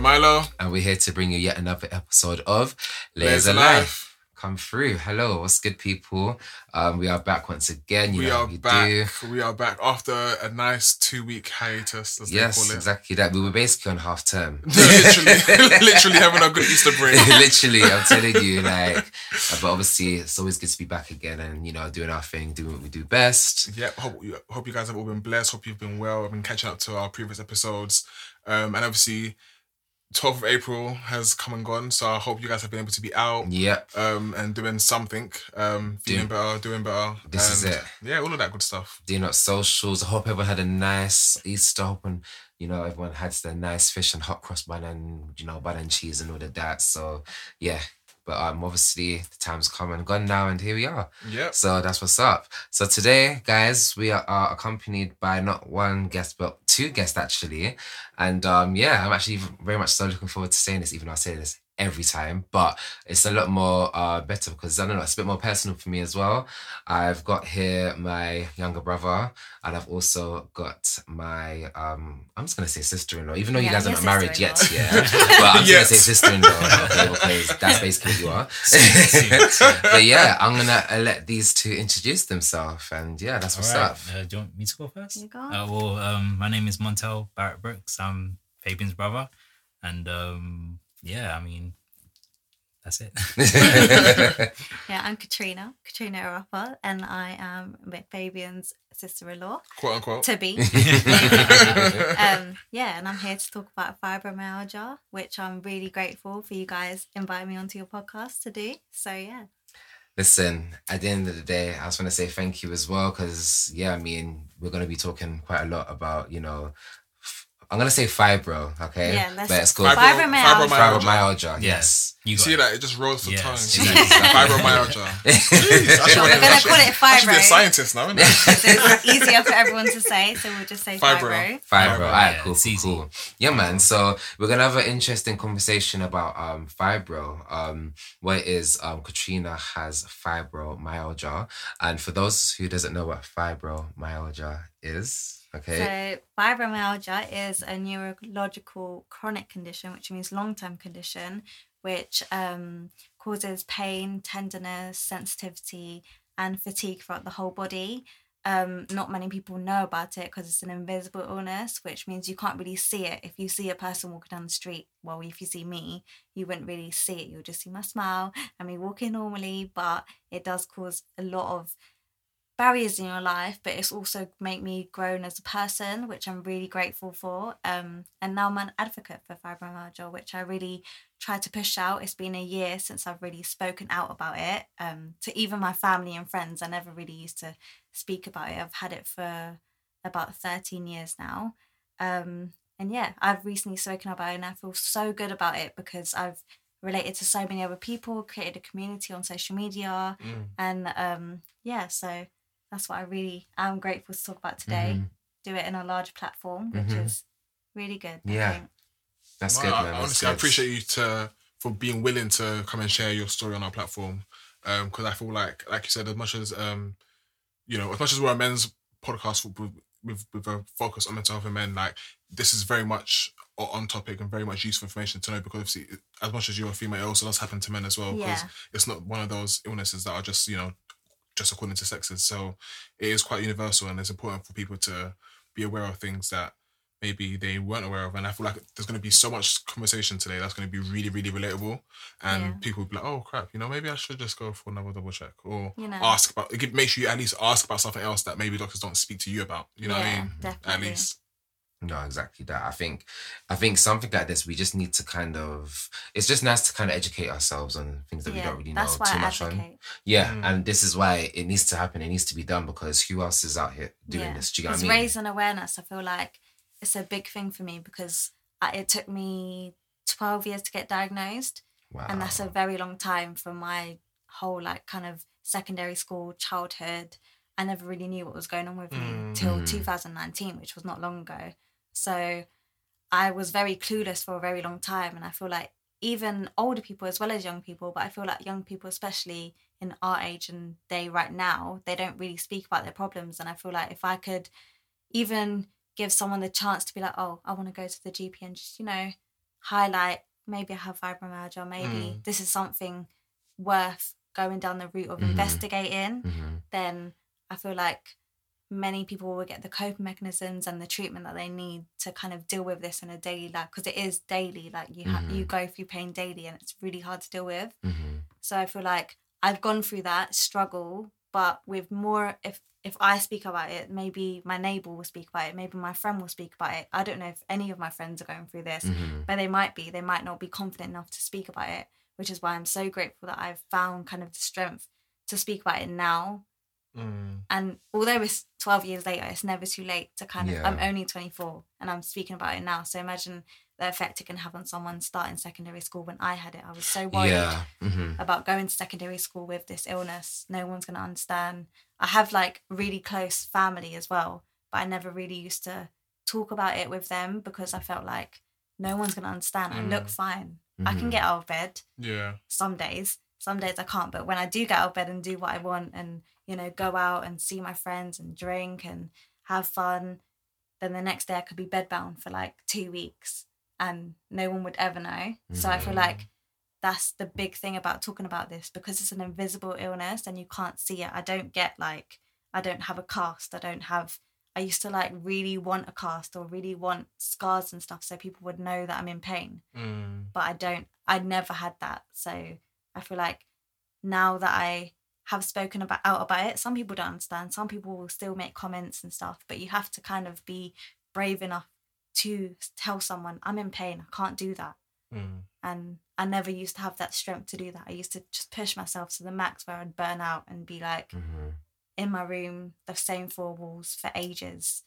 Milo. And we're here to bring you yet another episode of Layers Layers of Life. Life. Come through. Hello, what's good, people? Um, we are back once again. You We know are we back. do. We are back after a nice two week hiatus, as they Yes, call it. exactly that. We were basically on half term. literally, literally having a good Easter break. Literally, I'm telling you, like, uh, but obviously, it's always good to be back again and you know doing our thing, doing what we do best. Yep. Hope you, hope you guys have all been blessed. Hope you've been well. I've been catching up to our previous episodes, um, and obviously, 12th of April has come and gone. So I hope you guys have been able to be out. Yeah. Um, and doing something, um, feeling Do- better, doing better. This is it. Yeah, all of that good stuff. doing up socials. I hope everyone had a nice Easter. Hoping you know everyone had their nice fish and hot cross bun and you know bun and cheese and all of that. So yeah, but um, obviously the time's come and gone now, and here we are. Yeah. So that's what's up. So today, guys, we are, are accompanied by not one guest, but two guests actually. And um, yeah, I'm actually very much so looking forward to saying this, even though I say this every time, but it's a lot more uh, better because I don't know, it's a bit more personal for me as well. I've got here my younger brother, and I've also got my um, I'm just gonna say sister-in-law, even though you guys aren't married yet, yeah. But I'm just gonna say sister-in-law, okay, because that's basically what you are. but yeah, I'm gonna uh, let these two introduce themselves, and yeah, that's what's Alright, up. Uh, do you want me to go first? You go. Uh, well, um, my name is Montel Barrett Brooks. I'm Fabian's brother, and um, yeah, I mean, that's it. Yeah, I'm Katrina, Katrina Rapper, and I am Fabian's sister-in-law Quote unquote. to be. um, yeah, and I'm here to talk about fibromyalgia, which I'm really grateful for you guys inviting me onto your podcast to do. So yeah, Listen, at the end of the day, I just want to say thank you as well, because yeah, I mean, we're gonna be talking quite a lot about you know. F- I'm gonna say fibro, okay? Yeah, let's- but Fibro- Fibromyalgia. fibromyalgia. Yes. you See it. that? It just rolls the Yes. tongue. Exactly. Fibromyalgia. Jeez, I should- We're gonna I should- call it I should be a fibro. scientist now, innit? so it's easier for everyone to say. So we'll just say Fibro. fibro. Fibro. Fibro, All right, yeah, cool, it's cool, easy. cool. Yeah, man. So we're gonna have an interesting conversation about um fibro. Um, what it is um Katrina has fibromyalgia, and for those who doesn't know what fibromyalgia is, okay, So fibromyalgia is a neurological chronic condition, which means long-term condition, which um, causes pain, tenderness, sensitivity, and fatigue throughout the whole body. Um, not many people know about it because it's an invisible illness, which means you can't really see it. If you see a person walking down the street, well, if you see me, you wouldn't really see it. You'll just see my smile and me walking normally, but it does cause a lot of barriers in your life, but it's also made me grown as a person, which I'm really grateful for. Um, and now I'm an advocate for fibromyalgia, which I really try to push out. It's been a year since I've really spoken out about it. Um, to even my family and friends, I never really used to speak about it. I've had it for about 13 years now. Um, and yeah, I've recently spoken about it and I feel so good about it because I've related to so many other people, created a community on social media, Mm. and um, yeah, so that's what I really am grateful to talk about today. Mhm. Do it in a large platform, which Mhm. is really good. I Yeah. think. that's No, good, I- man. That's honestly, I appreciate you to for being willing to come and share your story on our platform. Because I feel like, like you said, as much as um, you know, as much as we're a men's podcast with, with with a focus on mental health and men, like this is very much on topic and very much useful information to know. Because obviously, as much as you're a female, it also does happen to men as well. Because Yeah. it's not one of those illnesses that are just you know just according to sexes. So it is quite universal, and it's important for people to be aware of things that maybe they weren't aware of. And I feel like there's going to be so much conversation today that's going to be really, really relatable. And Yeah. people will be like, oh crap, you know, maybe I should just go for another double check or You know. ask about, it make sure you at least ask about something else that maybe doctors don't speak to you about. You know what I Yeah, mean? At least. No, exactly that. I think, I think something like this, we just need to kind of. It's just nice to kind of educate ourselves on things that we don't really know too I much on. Yeah, Mm. and this is why it needs to happen. It needs to be done because who else is out here doing yeah. this? Do you know what I mean? raising awareness. I feel like it's a big thing for me because I, it took me 12 years to get diagnosed. wow. and that's a very long time for my whole like kind of secondary school childhood i never really knew what was going on with me Mm. till Mm. 2019 which was not long ago so i was very clueless for a very long time and i feel like even older people as well as young people but i feel like young people especially in our age and day right now they don't really speak about their problems and i feel like if i could even give someone the chance to be like oh i want to go to the gp and just you know highlight maybe I have fibromyalgia, maybe Mm. this is something worth going down the route of Mhm. investigating, hmm then I feel like many people will get the coping mechanisms and the treatment that they need to kind of deal with this in a daily life because it is daily like you Mhm. you go through pain daily and it's really hard to deal with hmm so I feel like I've gone through that struggle, but with more if if I speak about it, maybe my neighbor will speak about it, maybe my friend will speak about it. I don't know if any of my friends are going through this, hmm but they might be. They might not be confident enough to speak about it, which is why I'm so grateful that I've found kind of the strength to speak about it now. Mm. And although it's 12 years later, it's never too late to kind of. I'm only 24 and I'm speaking about it now. So imagine the effect it can have on someone starting secondary school. When I had it, I was so worried Yeah. hmm about going to secondary school with this illness. No one's going to understand. I have like really close family as well, but I never really used to talk about it with them because I felt like no one's going to understand. I look Mm. fine. I can Mhm. get out of bed Yeah. some days. Some days I can't, but when I do get out of bed and do what I want and, you know, go out and see my friends and drink and have fun, then the next day I could be bedbound for like two weeks and no one would ever know. So I feel like that's the big thing about talking about this because it's an invisible illness and you can't see it. I don't get like, I don't have a cast. I don't have, I used to like really want a cast or really want scars and stuff so people would know that I'm in pain Mm. but I don't I never had that. So I feel like now that I have spoken about out about it, some people don't understand. Some people will still make comments and stuff, but you have to kind of be brave enough to tell someone, I'm in pain, I can't do that. Mm. And I never used to have that strength to do that. I used to just push myself to the max where I'd burn out and be like hmm in my room, the same four walls for ages.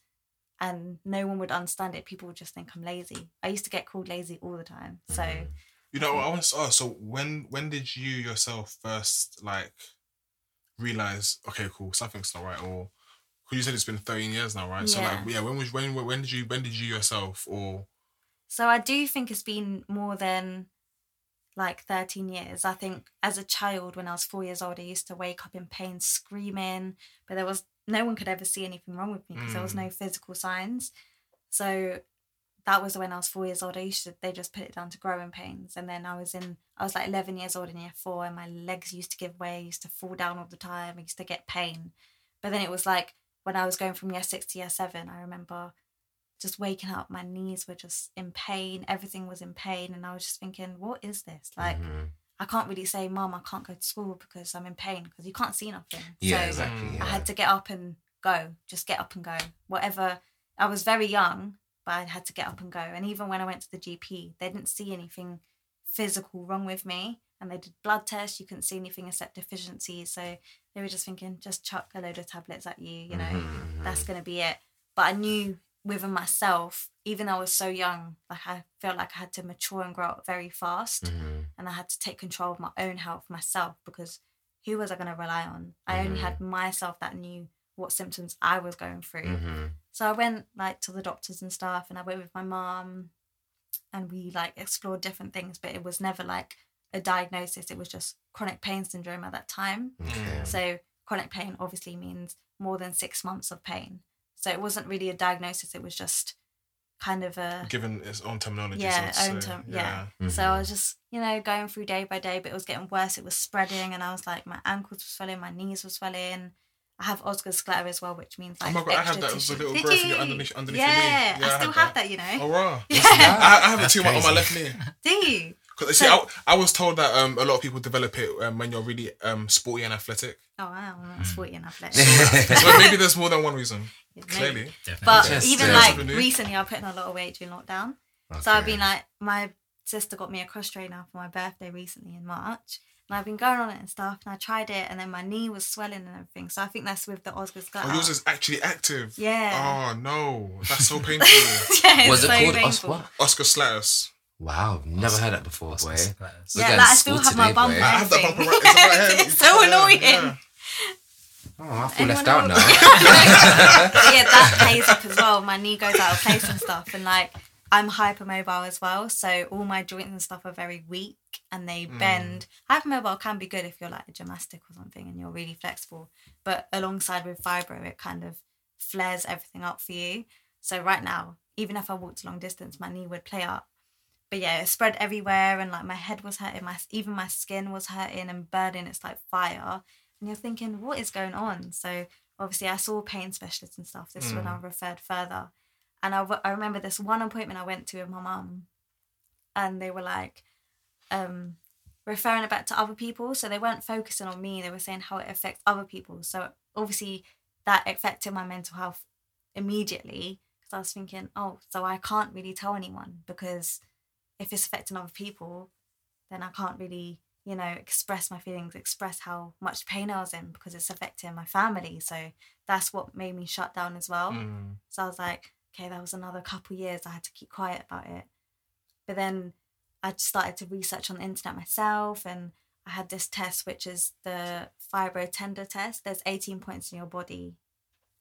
And no one would understand it. People would just think I'm lazy. I used to get called lazy all the time. So Mhm. You know, I want to ask. So when when did you yourself first like realize? Okay, cool, something's not right, or because you said it's been thirteen years now, right? So like, Yeah. yeah, when was when when did you when did you yourself or So I do think it's been more than like 13 years. I think as a child, when I was four years old, I used to wake up in pain, screaming, but there was no one could ever see anything wrong with me because there was no mm. physical signs. So that was when I was four years old. I used to, they just put it down to growing pains. And then I was in, I was like 11 years old in year four, and my legs used to give way. I used to fall down all the time. I used to get pain. But then it was like when I was going from year six to year seven, I remember just waking up, my knees were just in pain. Everything was in pain. And I was just thinking, what is this? Like, Mhm. I can't really say, Mom, I can't go to school because I'm in pain because you can't see nothing. yeah, so exactly. Yeah. I had to get up and go, just get up and go. Whatever. I was very young, but I had to get up and go. And even when I went to the GP, they didn't see anything physical wrong with me. And they did blood tests, you couldn't see anything except deficiencies. So they were just thinking, just chuck a load of tablets at you, you know, Mhm, mhm. that's going to be it. But I knew within myself, even though I was so young, like I felt like I had to mature and grow up very fast Mhm. and I had to take control of my own health myself because who was I going to rely on? I only had myself that knew what symptoms I was going through. So I went like to the doctors and stuff, and I went with my mom, and we like explored different things, but it was never like a diagnosis. It was just chronic pain syndrome at that time. Okay. So chronic pain obviously means more than six months of pain. So it wasn't really a diagnosis. It was just kind of a given its own terminology? Yeah, so own term- yeah. Mhm. so I was just, you know, going through day by day, but it was getting worse. It was spreading, and I was like, my ankles were swelling, my knees were swelling. I have Osgood Schlatter as well, which means Oh like my God, I had extra that as a tissue. little Did growth you? underneath- underneath yeah, your knee. Yeah, I I still had have that. that, you know. Oh wow! Yeah. I, I have it That's too on my left knee. Do you? Because see, I, I was told that um, a lot of people develop it um, when you're really um, sporty and athletic. Oh wow, I'm not sporty and athletic. So maybe there's more than one reason. maybe. Clearly, Definitely. But Interesting. even Yeah. like Something recently, I put in a lot of weight during lockdown. So I've been like, my sister got me a cross trainer for my birthday recently in March. And I've been going on it and stuff, and I tried it, and then my knee was swelling and everything. So I think that's with the Osgood Schlatter. oh, yours is actually active. Yeah. Oh no, that's so painful. yeah, it's Was it so called. Os- what? Oscar Slatus. Wow, never heard that before, boy. That's- We're Yeah, like, I still school have my today, bump. boy. I have that everything. bumper right. It's right here. It's so Yeah, annoying. yeah. Oh, I feel Anyone left out else? now. Yeah, that plays up as well. My knee goes out of place and stuff, and like I'm hypermobile as well, so all my joints and stuff are very weak and they Mm. bend. Hypermobile can be good if you're like a gymnastic or something and you're really flexible, but alongside with fibro, it kind of flares everything up for you. So right now, even if I walked a long distance, my knee would play up. but yeah, it spread everywhere, and like my head was hurting, my even my skin was hurting and burning. It's like fire, and you're thinking, what is going on? So obviously, I saw pain specialists and stuff. This is when I referred further, and I, w- I remember this one appointment I went to with my mum, and they were like, um, referring it back to other people. So they weren't focusing on me. They were saying how it affects other people. So obviously, that affected my mental health immediately because I was thinking, oh, so I can't really tell anyone because if it's affecting other people, then I can't really, you know, express my feelings, express how much pain I was in because it's affecting my family. So that's what made me shut down as well. Mm. So I was like, okay, that was another couple years I had to keep quiet about it. But then I started to research on the internet myself and I had this test, which is the fibro tender test. There's 18 points in your body,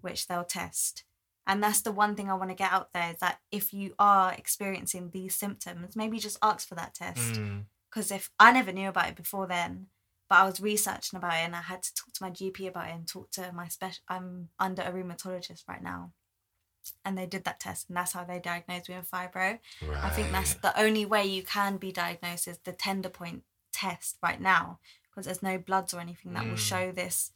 which they'll test. And that's the one thing I want to get out there is that if you are experiencing these symptoms, maybe just ask for that test. Mm. Because if I never knew about it before then, but I was researching about it and I had to talk to my GP about it and talk to my special. I'm under a rheumatologist right now, and they did that test, and that's how they diagnosed me with fibro. I think that's the only way you can be diagnosed is the tender point test right now because there's no bloods or anything that will Mm. show this.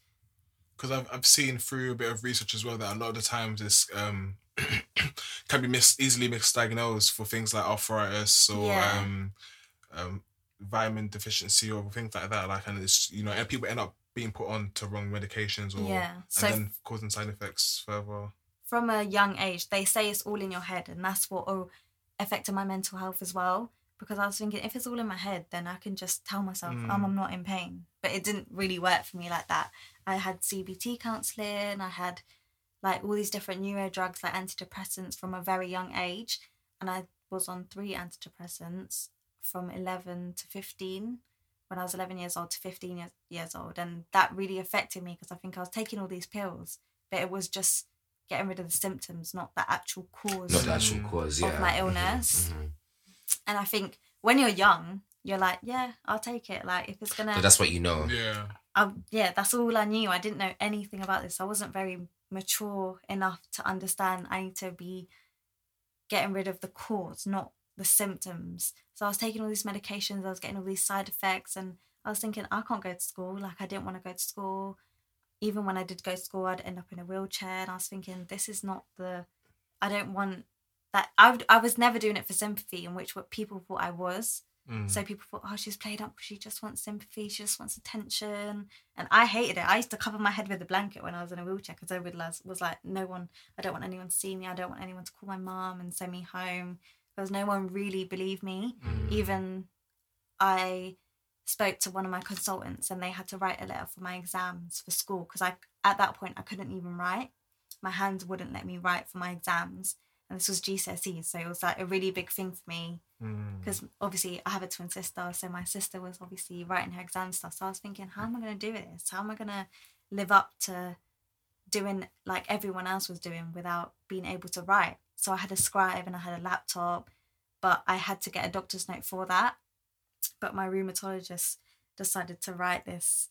because I've I've seen through a bit of research as well that a lot of the times this um can be mis- easily misdiagnosed for things like arthritis or Yeah. um um vitamin deficiency or things like that. Like and it's you know and people end up being put on to wrong medications or Yeah. So and then causing side effects further. From a young age, they say it's all in your head, and that's what oh, affected my mental health as well. Because I was thinking, if it's all in my head, then I can just tell myself, Mm. um, I'm not in pain. But it didn't really work for me like that. I had CBT counseling, I had like all these different neuro drugs, like antidepressants from a very young age. And I was on three antidepressants from 11 to 15, when I was 11 years old to 15 years, years old. And that really affected me because I think I was taking all these pills, but it was just getting rid of the symptoms, not the actual cause Not the actual cause, of yeah. my Mhm, illness. mhm. And I think when you're young, you're like, yeah, I'll take it. Like if it's gonna, But that's what you know. Yeah. I, yeah, that's all I knew. I didn't know anything about this. I wasn't very mature enough to understand. I need to be getting rid of the cause, not the symptoms. So I was taking all these medications. I was getting all these side effects, and I was thinking, I can't go to school. Like I didn't want to go to school. Even when I did go to school, I'd end up in a wheelchair, and I was thinking, this is not the. I don't want that. I would, I was never doing it for sympathy, in which what people thought I was. Mm. So people thought, oh, she's played up. She just wants sympathy. She just wants attention. And I hated it. I used to cover my head with a blanket when I was in a wheelchair because I realised was like, no one. I don't want anyone to see me. I don't want anyone to call my mom and send me home because no one really believed me. Mm. Even I spoke to one of my consultants and they had to write a letter for my exams for school because I at that point I couldn't even write. My hands wouldn't let me write for my exams. And this was GCSE, so it was like a really big thing for me Mm. because obviously I have a twin sister, so my sister was obviously writing her exam stuff. So I was thinking, how am I going to do this? How am I going to live up to doing like everyone else was doing without being able to write? So I had a scribe and I had a laptop, but I had to get a doctor's note for that. But my rheumatologist decided to write this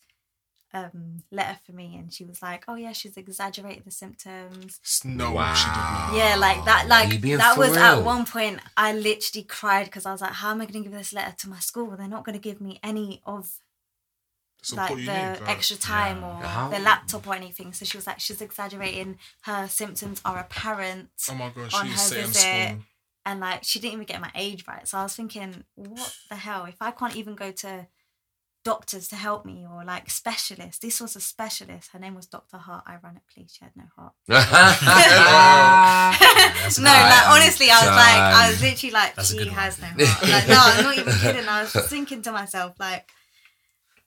um, letter for me, and she was like, "Oh yeah, she's exaggerated the symptoms." No, she did not. Yeah, like that. Like that was at one point. I literally cried because I was like, "How am I going to give this letter to my school? They're not going to give me any of Support like the need. extra time yeah. or How- the laptop or anything." So she was like, "She's exaggerating. Her symptoms are apparent." Oh my gosh, on she's her visit. And like she didn't even get my age right. So I was thinking, what the hell? If I can't even go to doctors to help me or like specialists, this was a specialist. Her name was Dr. Hart. Ironically, she had no heart. no, like I'm honestly, I was like, I was literally like, That's she good one. has no heart. Like, no, I'm not even kidding. I was thinking to myself, like,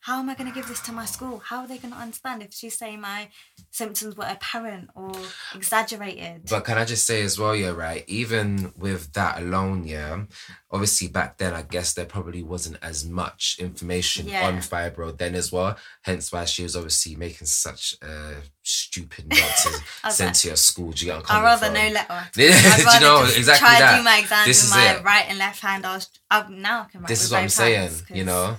how am I going to give this to my school? How are they going to understand if she's saying my symptoms were apparent or exaggerated? But can I just say as well, yeah, right? Even with that alone, yeah, obviously back then, I guess there probably wasn't as much information Yeah. on fibro then as well. Hence why she was obviously making such a stupid note to send like, to your school. Do you get I'd rather coming no from? letter. Do you know, exactly try that. do my exams This with is my it. right and left hand. I was I, now I can write this is what I'm saying, you know.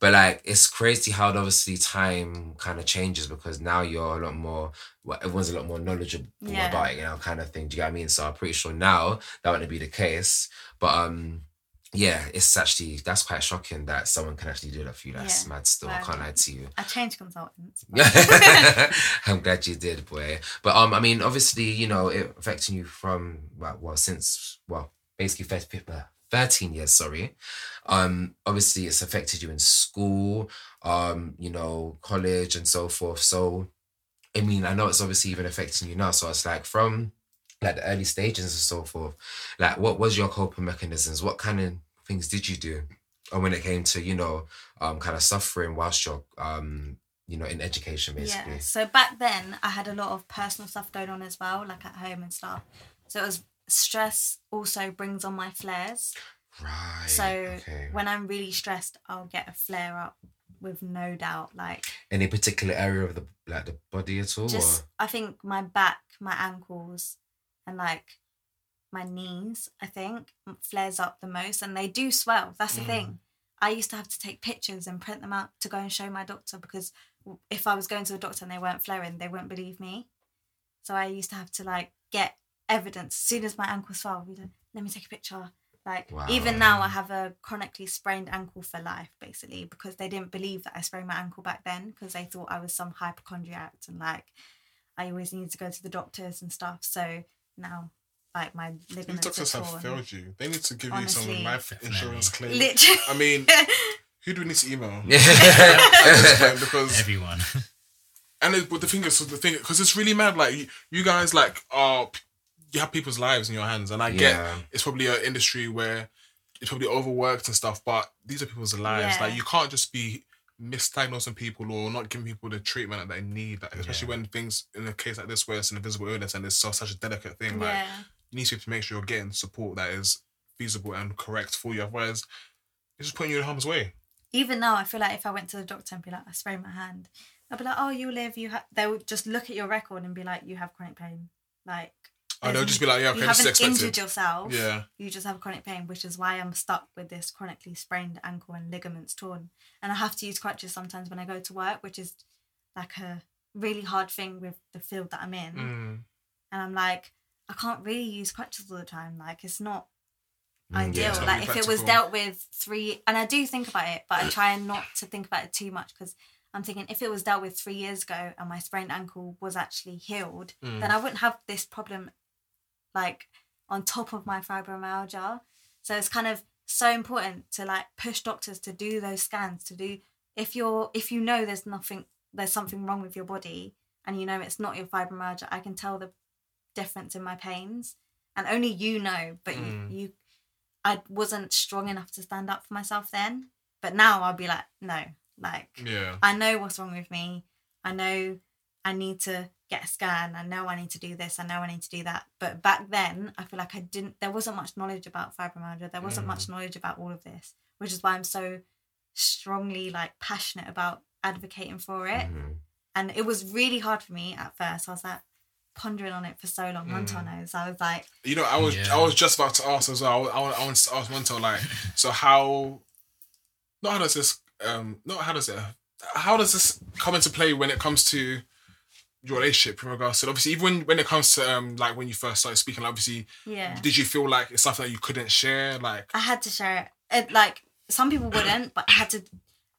But like, it's crazy how obviously time kind of changes because now you're a lot more. Well, everyone's a lot more knowledgeable Yeah. about it, you know, kind of thing. Do you get what I mean? So I'm pretty sure now that wouldn't be the case. But um, yeah, it's actually that's quite shocking that someone can actually do that for you. That's Yeah, mad. Still, I can't lie to you. I changed consultants. I'm glad you did, boy. But um, I mean, obviously, you know, it affecting you from well, well since well, basically 30, uh, 13 years. Sorry. Um, obviously, it's affected you in school, um, you know, college and so forth. So, I mean, I know it's obviously even affecting you now. So it's like from like the early stages and so forth. Like, what was your coping mechanisms? What kind of things did you do? And when it came to you know, um, kind of suffering whilst you're um you know, in education basically. Yeah. So back then, I had a lot of personal stuff going on as well, like at home and stuff. So it was stress. Also brings on my flares. Right. So okay. when I'm really stressed, I'll get a flare up with no doubt. Like Any particular area of the like the body at all? just, or? I think my back, my ankles, and like my knees, I think flares up the most, and they do swell. That's the Mm. thing. I used to have to take pictures and print them out to go and show my doctor because if I was going to the doctor and they weren't flaring, they wouldn't believe me. So I used to have to like get evidence as soon as my ankle swelled. we'd, Let me take a picture. Like even now, I have a chronically sprained ankle for life, basically, because they didn't believe that I sprained my ankle back then because they thought I was some hypochondriac and like I always needed to go to the doctors and stuff. So now, like my These doctors are have failed you. They need to give you some life Definitely. insurance claim. Literally. I mean, who do we need to email? At this because Everyone. and it, but the thing is, the thing because it's really mad. Like you, you guys, like are you have people's lives in your hands, and I get Yeah. it's probably an industry where it's probably overworked and stuff. But these are people's lives. Yeah. Like you can't just be misdiagnosing people or not giving people the treatment that they need. Like, especially Yeah. when things in a case like this where it's an invisible illness and it's so such a delicate thing. Like you need to make sure you're getting support that is feasible and correct for you. Otherwise, it's just putting you in harm's way. Even now, I feel like if I went to the doctor and be like, I sprained my hand, I'd be like, oh, you live, you have. They would just look at your record and be like, you have chronic pain. Like, Oh, they'll just be like, yeah, okay, you this is haven't expected. injured yourself. Yeah. You just have chronic pain, which is why I'm stuck with this chronically sprained ankle and ligaments torn. And I have to use crutches sometimes when I go to work, which is like a really hard thing with the field that I'm in. Mm. And I'm like, I can't really use crutches all the time. Like, it's not Mm, ideal. yeah. It's like really if it was dealt with three, and I do think about it, but I try not to think about it too much because I'm thinking if it was dealt with three years ago and my sprained ankle was actually healed, Mm. then I wouldn't have this problem, like on top of my fibromyalgia. So it's kind of so important to like push doctors to do those scans to do if you're if you know there's nothing there's something wrong with your body and you know it's not your fibromyalgia i can tell the difference in my pains and only you know but Mm. you, you i wasn't strong enough to stand up for myself then but now i'll be like no like Yeah. I know what's wrong with me. I know I need to get a scan. I know I need to do this. I know I need to do that. But back then, I feel like I didn't, there wasn't much knowledge about fibromyalgia. There wasn't Mm. much knowledge about all of this, which is why I'm so strongly like passionate about advocating for it. Mhm. And it was really hard for me at first. I was like pondering on it for so long. Mm. Montel knows. I was like, You know, I was Yeah. I was just about to ask as well. I, I, I want to ask Montel like, so how? Not how does this um not how does it how does this come into play when it comes to your relationship in regards to obviously even when when it comes to um like when you first started speaking like, obviously yeah. did you feel like it's something that you couldn't share like I had to share it. it. Like some people wouldn't, but I had to.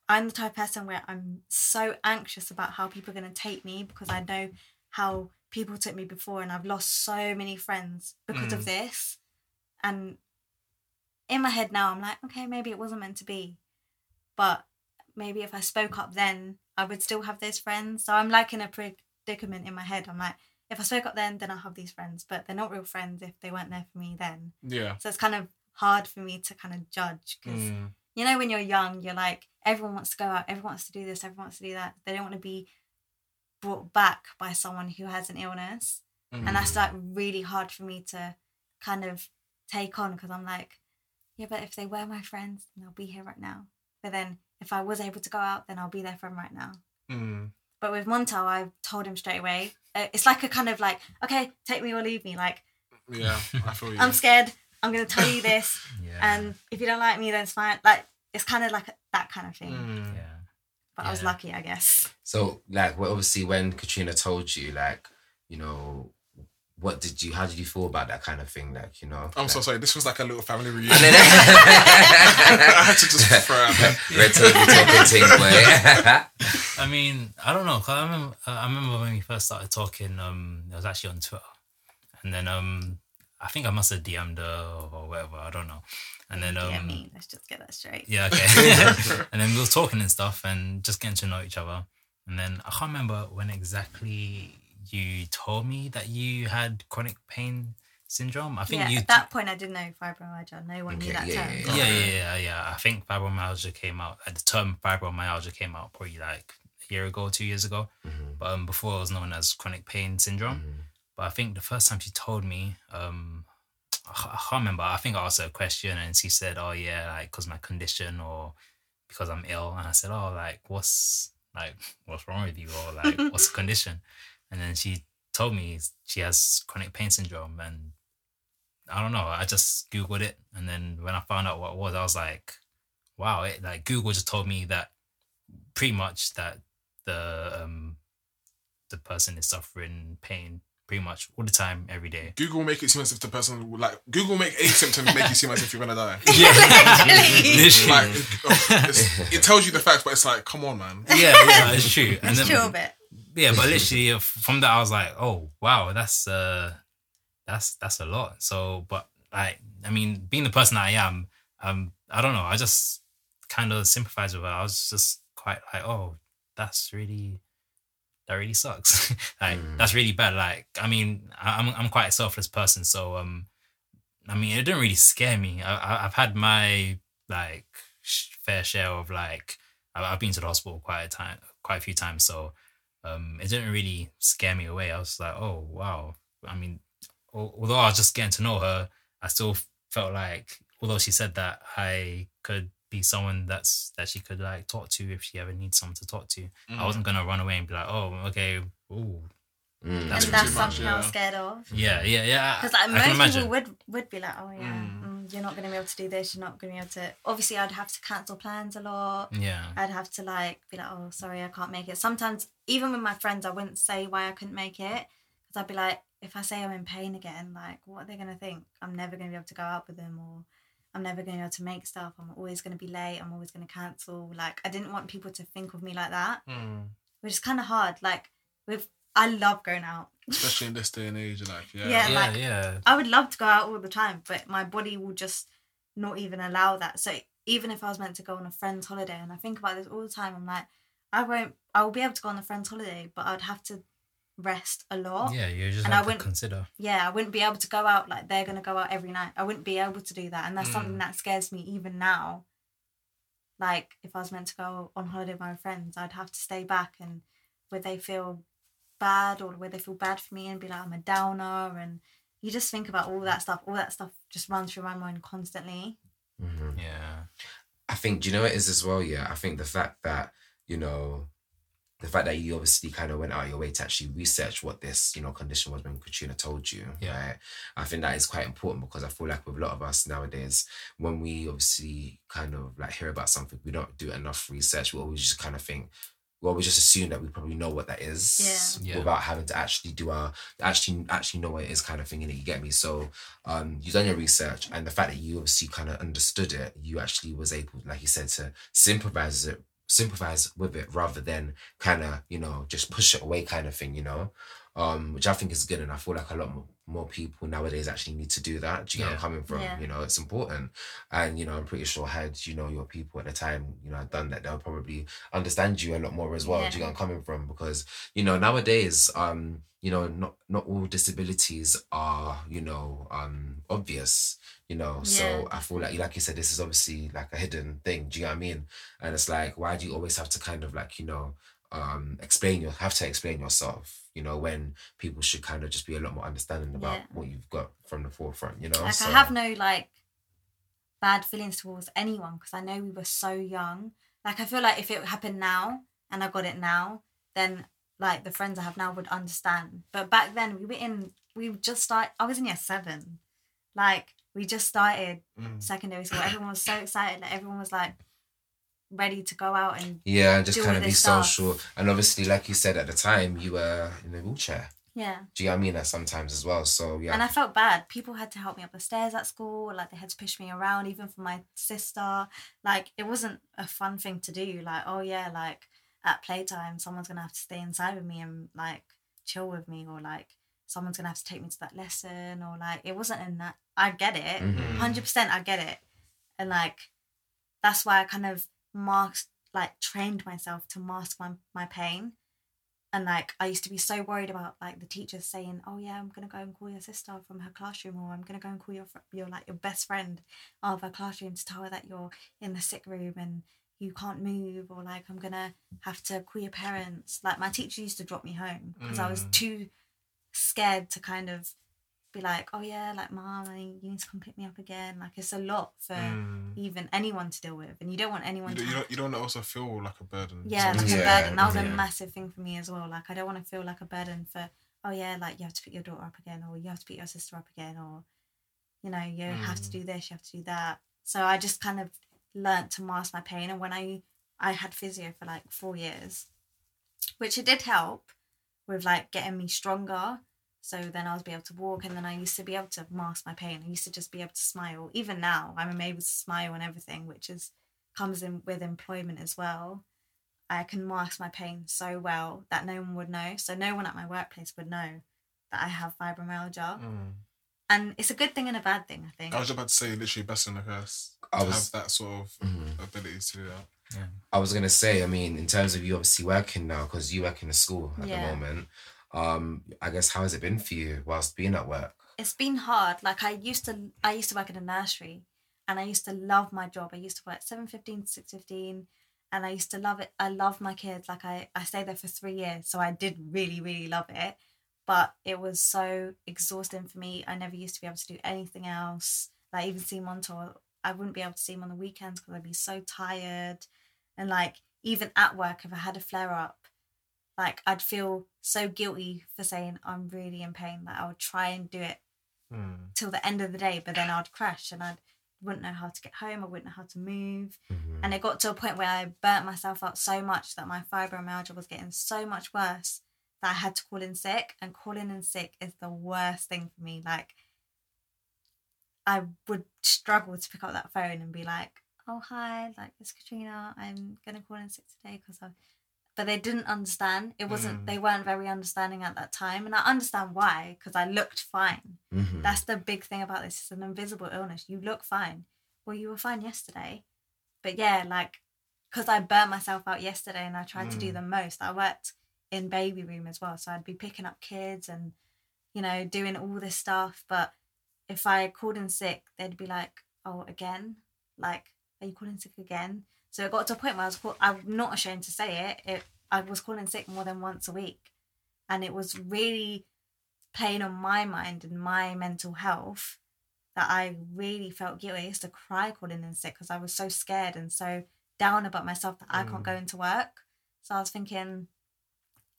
I'm the type of person where I'm so anxious about how people are going to take me because I know how people took me before, and I've lost so many friends because of this. And in my head now, I'm like, okay, maybe it wasn't meant to be, but maybe if I spoke up then, I would still have those friends. So I'm like in a predicament in my head. I'm like, if I spoke up then, then I'll have these friends, but they're not real friends if they weren't there for me then. yeah So it's kind of hard for me to kind of judge because Mm. you know when you're young, you're like everyone wants to go out, everyone wants to do this, everyone wants to do that. They don't want to be brought back by someone who has an illness, and that's like really hard for me to kind of take on because I'm like, yeah, but if they were my friends, then they'll be here right now. But then if I was able to go out, then I'll be there for them right now. Mm. But with Montel, I told him straight away. Uh, It's like a kind of like, okay, take me or leave me. Like yeah I feel you I'm scared. I'm gonna tell you this. Yeah. and if you don't like me then it's fine like it's kind of like that kind of thing Mm. yeah. but i was lucky i guess So, like, well, obviously, when Katrina told you, like, you know, what did you? How did you feel about that kind of thing? Like you know. I'm like, so sorry. This was like a little family reunion. I had to just throw out that. Red table talking thing, boy. I mean, I don't know. 'cause I remember, I remember when we first started talking. Um, it was actually on Twitter, and then um, I think I must have DM'd her or whatever. I don't know. And then um, yeah, me. Let's just get that straight. Yeah, okay. and then we were talking and stuff and just getting to know each other. And then I can't remember when exactly you told me that you had chronic pain syndrome. I think yeah, you. at that point, I didn't know fibromyalgia. No one Okay, knew that yeah, term. yeah, yeah, yeah, yeah, yeah. I think fibromyalgia came out. uh, The term fibromyalgia came out probably like a year ago, two years ago. Mhm, But um, before it was known as chronic pain syndrome. mhm. But I think the first time she told me, um, I I can't remember. I think I asked her a question and she said, "Oh yeah, like because my condition or because I'm ill." And I said, "Oh, like what's like what's wrong with you or like what's the condition?" And then she told me she has chronic pain syndrome, and I don't know. I just googled it, and then when I found out what it was, I was like, "Wow!" It like Google just told me that pretty much that the um the person is suffering pain pretty much all the time, every day. Google make it seem as if the person like Google make any symptom make you seem as if you're gonna die. Literally. like oh, it tells you the facts, but it's like, come on, man. yeah, yeah, it's true. And Just then, chill a bit. Yeah, but literally uh, from that, I was like, oh wow, that's uh, that's that's a lot. So, but like, I mean, being the person I am, um, I don't know. I just kind of sympathize with her. I was just quite like, oh, that's really that really sucks. like Mm. that's really bad. Like I mean, I, I'm I'm quite a selfless person, so um, I mean, it didn't really scare me. I, I I've had my like sh- fair share of like I've been to the hospital quite a time, quite a few times, so um, it didn't really scare me away. I was like, oh wow. I mean, although I was just getting to know her, I still felt like, although she said that I could be someone that's that she could like talk to if she ever needs someone to talk to. I wasn't gonna run away and be like, oh, okay, ooh, Mm. That's and too that's much, something I was scared of. yeah, yeah, yeah. Because like, most people would would be like, oh yeah, Mm. Mm, you're not going to be able to do this. You're not going to be able to. Obviously, I'd have to cancel plans a lot. Yeah, I'd have to like be like, oh, sorry, I can't make it. Sometimes, even with my friends, I wouldn't say why I couldn't make it because I'd be like, if I say I'm in pain again, like, what are they gonna think? I'm never gonna be able to go out with them, or I'm never gonna be able to make stuff. I'm always gonna be late. I'm always gonna cancel. Like, I didn't want people to think of me like that, which is kind of hard. Like, with I love going out. Especially in this day and age, like yeah. Yeah. yeah, like- yeah. I would love to go out all the time, but my body will just not even allow that. So even if I was meant to go on a friend's holiday, and I think about this all the time, I'm like, I won't. I will be able to go on a friend's holiday, but I'd have to rest a lot. Yeah, you just And I have to wouldn't- consider. Yeah, I wouldn't be able to go out like they're gonna go out every night. I wouldn't be able to do that, and that's Mm. something that scares me even now. Like if I was meant to go on holiday with my friends, I'd have to stay back, and would they feel bad or where they feel bad for me and be like I'm a downer, and you just think about all that stuff. All that stuff just runs through my mind constantly. Mhm. Yeah, I think, do you know what it is as well? Yeah, I think the fact that, you know, the fact that you obviously kind of went out your way to actually research what this, you know, condition was when Katrina told you, Yeah. right? I think that is quite important because I feel like with a lot of us nowadays, when we obviously kind of like hear about something, we don't do enough research. We always just kind of think, well, we just assume that we probably know what that is Yeah. Yeah. without having to actually do our actually actually know what it is kind of thing. And you get me. So um, you've done your research, and the fact that you obviously kind of understood it, you actually was able, like you said, to sympathize it, sympathize with it rather than kind of you know just push it away kind of thing. You know. Um, which I think is good, and I feel like a lot more, more people nowadays actually need to do that. Do you get where I'm coming from? Yeah. You know, it's important, and you know, I'm pretty sure had you know your people at the time, you know, had done that, they'll probably understand you a lot more as well. Yeah. Do you get I'm coming from? Because you know nowadays, um, you know, not not all disabilities are you know um obvious. You know, so I feel like, like you said, this is obviously like a hidden thing. Do you know what I mean? And it's like, why do you always have to kind of like you know um explain your have to explain yourself? You know, when people should kind of just be a lot more understanding about Yeah. what you've got from the forefront. You know, Like so, I have no like bad feelings towards anyone because I know we were so young. Like I feel like if it happened now and I got it now, then like the friends I have now would understand. But back then we were in we just started I was in year seven. Like we just started Mm. secondary school. Everyone was so excited. Like everyone was like ready to go out and Yeah, and just kind of be stuff. social. And obviously, like you said at the time, you were in a wheelchair. Yeah. Do you know what I mean? That sometimes as well. So yeah. And I felt bad. People had to help me up the stairs at school. Like they had to push me around, even for my sister. Like it wasn't a fun thing to do. Like, oh yeah, like at playtime, someone's gonna have to stay inside with me and like chill with me, or like someone's gonna have to take me to that lesson, or like it wasn't in that. I get it, Mhm. hundred percent. I get it, and like that's why I kind of masked, like trained myself to mask my my pain and like I used to be so worried about like the teachers saying, "Oh yeah, I'm gonna go and call your sister from her classroom, or I'm gonna go and call your fr- your like your best friend of her classroom to tell her that you're in the sick room and you can't move, or like I'm gonna have to call your parents." Like my teacher used to drop me home because I was Mm. too scared to kind of be like, "Oh yeah, like mom, you need to come pick me up again." Like it's a lot for Mm. even anyone to deal with, and you don't want anyone You don't, you don't, you don't also feel like a burden. yeah, like sometimes. a burden. That was a massive thing for me as well. Like I don't want to feel like a burden for oh yeah, like you have to pick your daughter up again, or you have to pick your sister up again, or you know you have to Mm. do this, you have to do that. So I just kind of learnt to mask my pain, and when I I had physio for like four years, which it did help with like getting me stronger. So then I was be able to walk, and then I used to be able to mask my pain. I used to just be able to smile. Even now, I'm able to smile and everything, which is comes in with employment as well. I can mask my pain so well that no one would know. So no one at my workplace would know that I have fibromyalgia, Mm. and it's a good thing and a bad thing. I think. I was about to say literally best in the curse I was- have that sort of Mhm. ability to do that. Yeah. I was gonna say, I mean, in terms of you obviously working now, because you work in a school at Yeah. the moment. Um, I guess how has it been for you whilst being at work? it's been hard. Like I used to, I used to work in a nursery, and I used to love my job. I used to work seven fifteen to six fifteen, and I used to love it. I loved my kids. Like I, I stayed there for three years, so I did really, really love it. But it was so exhausting for me. I never used to be able to do anything else. Like even see him I wouldn't be able to see him on the weekends because I'd be so tired. And like even at work, if I had a flare up, like I'd feel so guilty for saying I'm really in pain. Like I would try and do it Mm. till the end of the day, but then I'd crash and I wouldn't know how to get home. I wouldn't know how to move. Mhm. And it got to a point where I burnt myself out so much that my fibromyalgia was getting so much worse that I had to call in sick. And calling in sick is the worst thing for me. Like, I would struggle to pick up that phone and be like, "Oh hi, like it's Katrina. I'm gonna call in sick today because I." But they didn't understand. It wasn't. Mm. They weren't very understanding at that time, and I understand why because I looked fine. Mhm. That's the big thing about this. It's an invisible illness. You look fine. Well, you were fine yesterday. But yeah, like, because I burnt myself out yesterday and I tried to do Mm. the most. I worked in baby room as well. So I'd be picking up kids and, you know, doing all this stuff. But if I called in sick, they'd be like, oh, again? Like, are you calling sick again? So it got to a point where I was, call- I'm not ashamed to say it. it. I was calling sick more than once a week. And it was really playing on my mind and my mental health that I really felt guilty. I used to cry calling in sick because I was so scared and so down about myself that I can't Mm. go into work. So I was thinking,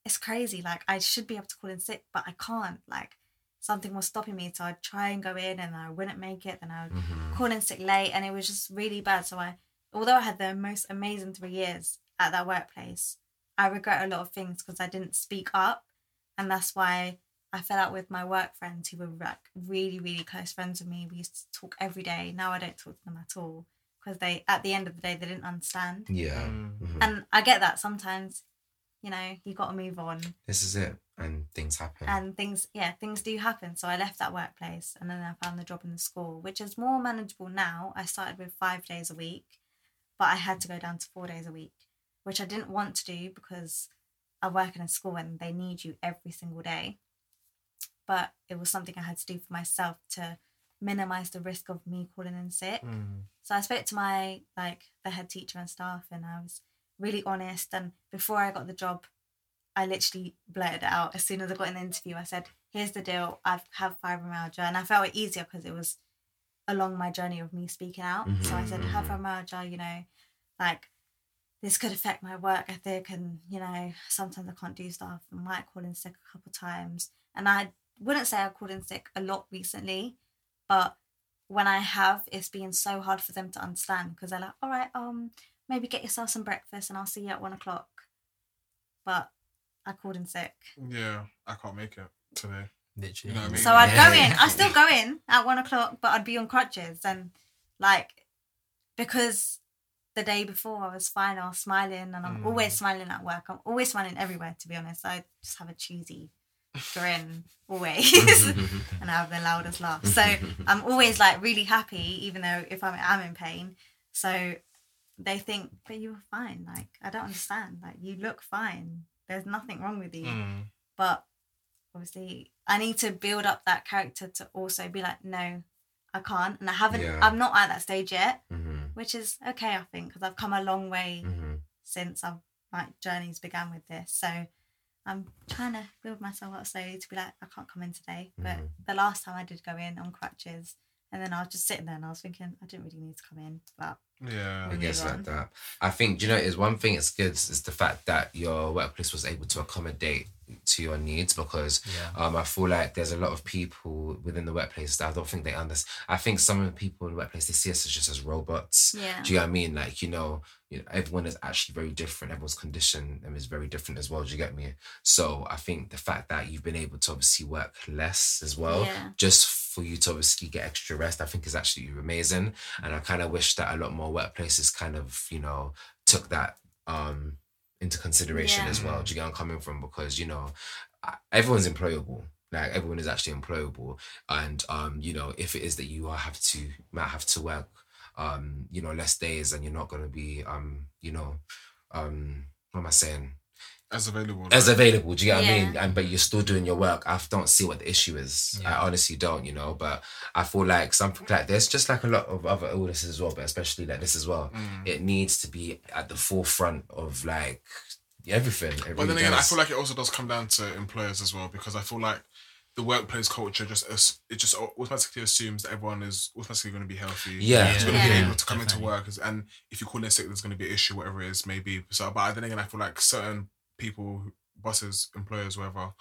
it's crazy. Like I should be able to call in sick, but I can't. Like something was stopping me. So I'd try and go in and I wouldn't make it. Then I would Mhm. call in sick late and it was just really bad. So I, although I had the most amazing three years at that workplace, I regret a lot of things because I didn't speak up. And that's why I fell out with my work friends who were like really, really close friends with me. We used to talk every day. Now I don't talk to them at all because they, at the end of the day, they didn't understand. Yeah. Mm. Mhm. And I get that sometimes, you know, you got to move on This is it, and things happen. and things, yeah, things do happen. So I left that workplace and then I found the job in the school, which is more manageable now. I started with five days a week, but I had to go down to four days a week, which I didn't want to do because I work in a school and they need you every single day. But it was something I had to do for myself to minimize the risk of me calling in sick. Mm. So I spoke to my like the head teacher and staff, and I was really honest. And before I got the job, I literally blurted it out as soon as I got the interview. I said, "Here's the deal. I have fibromyalgia," and I felt it easier because it was along my journey of me speaking out. So I said, "Have Mhm. fibromyalgia," you know, like this could affect my work ethic, and you know, sometimes I can't do stuff. I might call in sick a couple times, and I wouldn't say I called in sick a lot recently, but when I have, it's been so hard for them to understand because they're like, all right, um, maybe get yourself some breakfast and I'll see you at one o'clock. But I called in sick. Yeah, I can't make it today. Literally. You know what I mean? So I'd Yeah. go in. I still go in at one o'clock, but I'd be on crutches and like because the day before I was fine. I was smiling, and I'm Mm. always smiling at work. I'm always smiling everywhere. To be honest, I just have a cheesy grin always, and I have the loudest laugh. So I'm always like really happy, even though if I'm, I'm in pain. So they think, but you're fine. Like I don't understand. Like you look fine. There's nothing wrong with you Mm. but obviously I need to build up that character to also be like, no, I can't, and I haven't. Yeah. I'm not at that stage yet, hmm which is okay, I think, because I've come a long way hmm since I've my journeys began with this. So I'm trying to build myself up slowly to be like, I can't come in today. But Mhm. the last time I did go in on crutches, and then I was just sitting there and I was thinking, I didn't really need to come in, but Yeah. I Move guess on. like that. I think you know is one thing it's good is the fact that your workplace was able to accommodate to your needs because Yeah. um I feel like there's a lot of people within the workplace that I don't think they understand. I think some of the people in the workplace they see us as just as robots. yeah, Do you know what I mean? Like, you know, you know, everyone is actually very different. Everyone's condition is very different as well. Do you get me? So I think the fact that you've been able to obviously work less as well, Yeah. just for you to obviously get extra rest, I think is actually amazing. And I kind of wish that a lot more workplaces kind of, you know, took that um into consideration Yeah. as well. Do you get I'm coming from? Because, you know, everyone's employable. Like everyone is actually employable. And um, you know, if it is that you are have to might have to work um, you know, less days and you're not gonna be um, you know, um what am I saying? As available. As available, do you get what I mean? And but you're still doing your work. I don't see what the issue is. Yeah. I honestly don't, you know. But I feel like something like there's just like a lot of other illnesses as well, but especially like this as well. Mm. It needs to be at the forefront of like everything. It But really then again, I feel like it also does come down to employers as well because I feel like the workplace culture just it just automatically assumes that everyone is automatically going to be healthy. Yeah. is going to be able to come Definitely. into work, and if you call in sick, there's going to be an issue, whatever it is, maybe. So, but I then again, I feel like certain people, bosses, employers, whatever,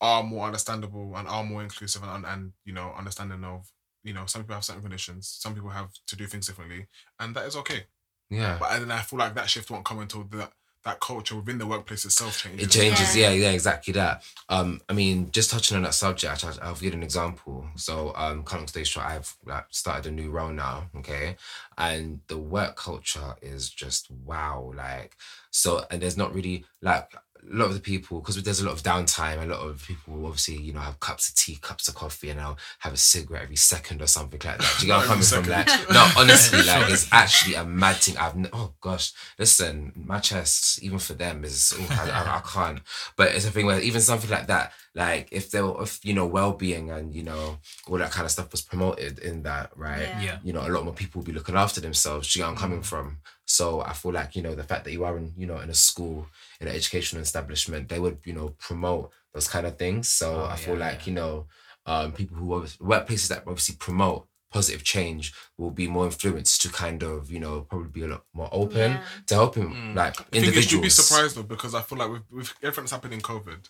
are more understandable and are more inclusive and, and you know understanding of you know some people have certain conditions, some people have to do things differently, and that is okay. yeah. But then I feel like that shift won't come until that that culture within the workplace itself changes. It changes, Yeah. yeah. yeah, exactly that. Um, I mean, just touching on that subject, I'll, I'll give you an example. So, um, coming to stage I've like started a new role now, okay, and the work culture is just wow, like so, and there's not really like a lot of the people because there's a lot of downtime. A lot of people will obviously, you know, have cups of tea, cups of coffee, and I'll have a cigarette every second or something like that. Do you get what I'm coming every from? Like, no, honestly, like it's actually a mad thing. I've n- oh gosh, listen, my chest even for them is oh, I, I, I can't. But it's a thing where even something like that, like if there, were- if you know, well being and you know all that kind of stuff was promoted in that, right? Yeah. Yeah. You know, a lot more people will be looking after themselves. Do you know where I'm coming mm. from? So I feel like you know the fact that you are in you know in a school in an educational establishment, they would you know promote those kind of things. So Oh, I feel yeah, like yeah. you know um, people who obvi- workplaces that obviously promote positive change will be more influenced to kind of you know probably be a lot more open Yeah. to helping Mm. like I think you individuals. should be surprised though because I feel like with, with everything that's happening in COVID,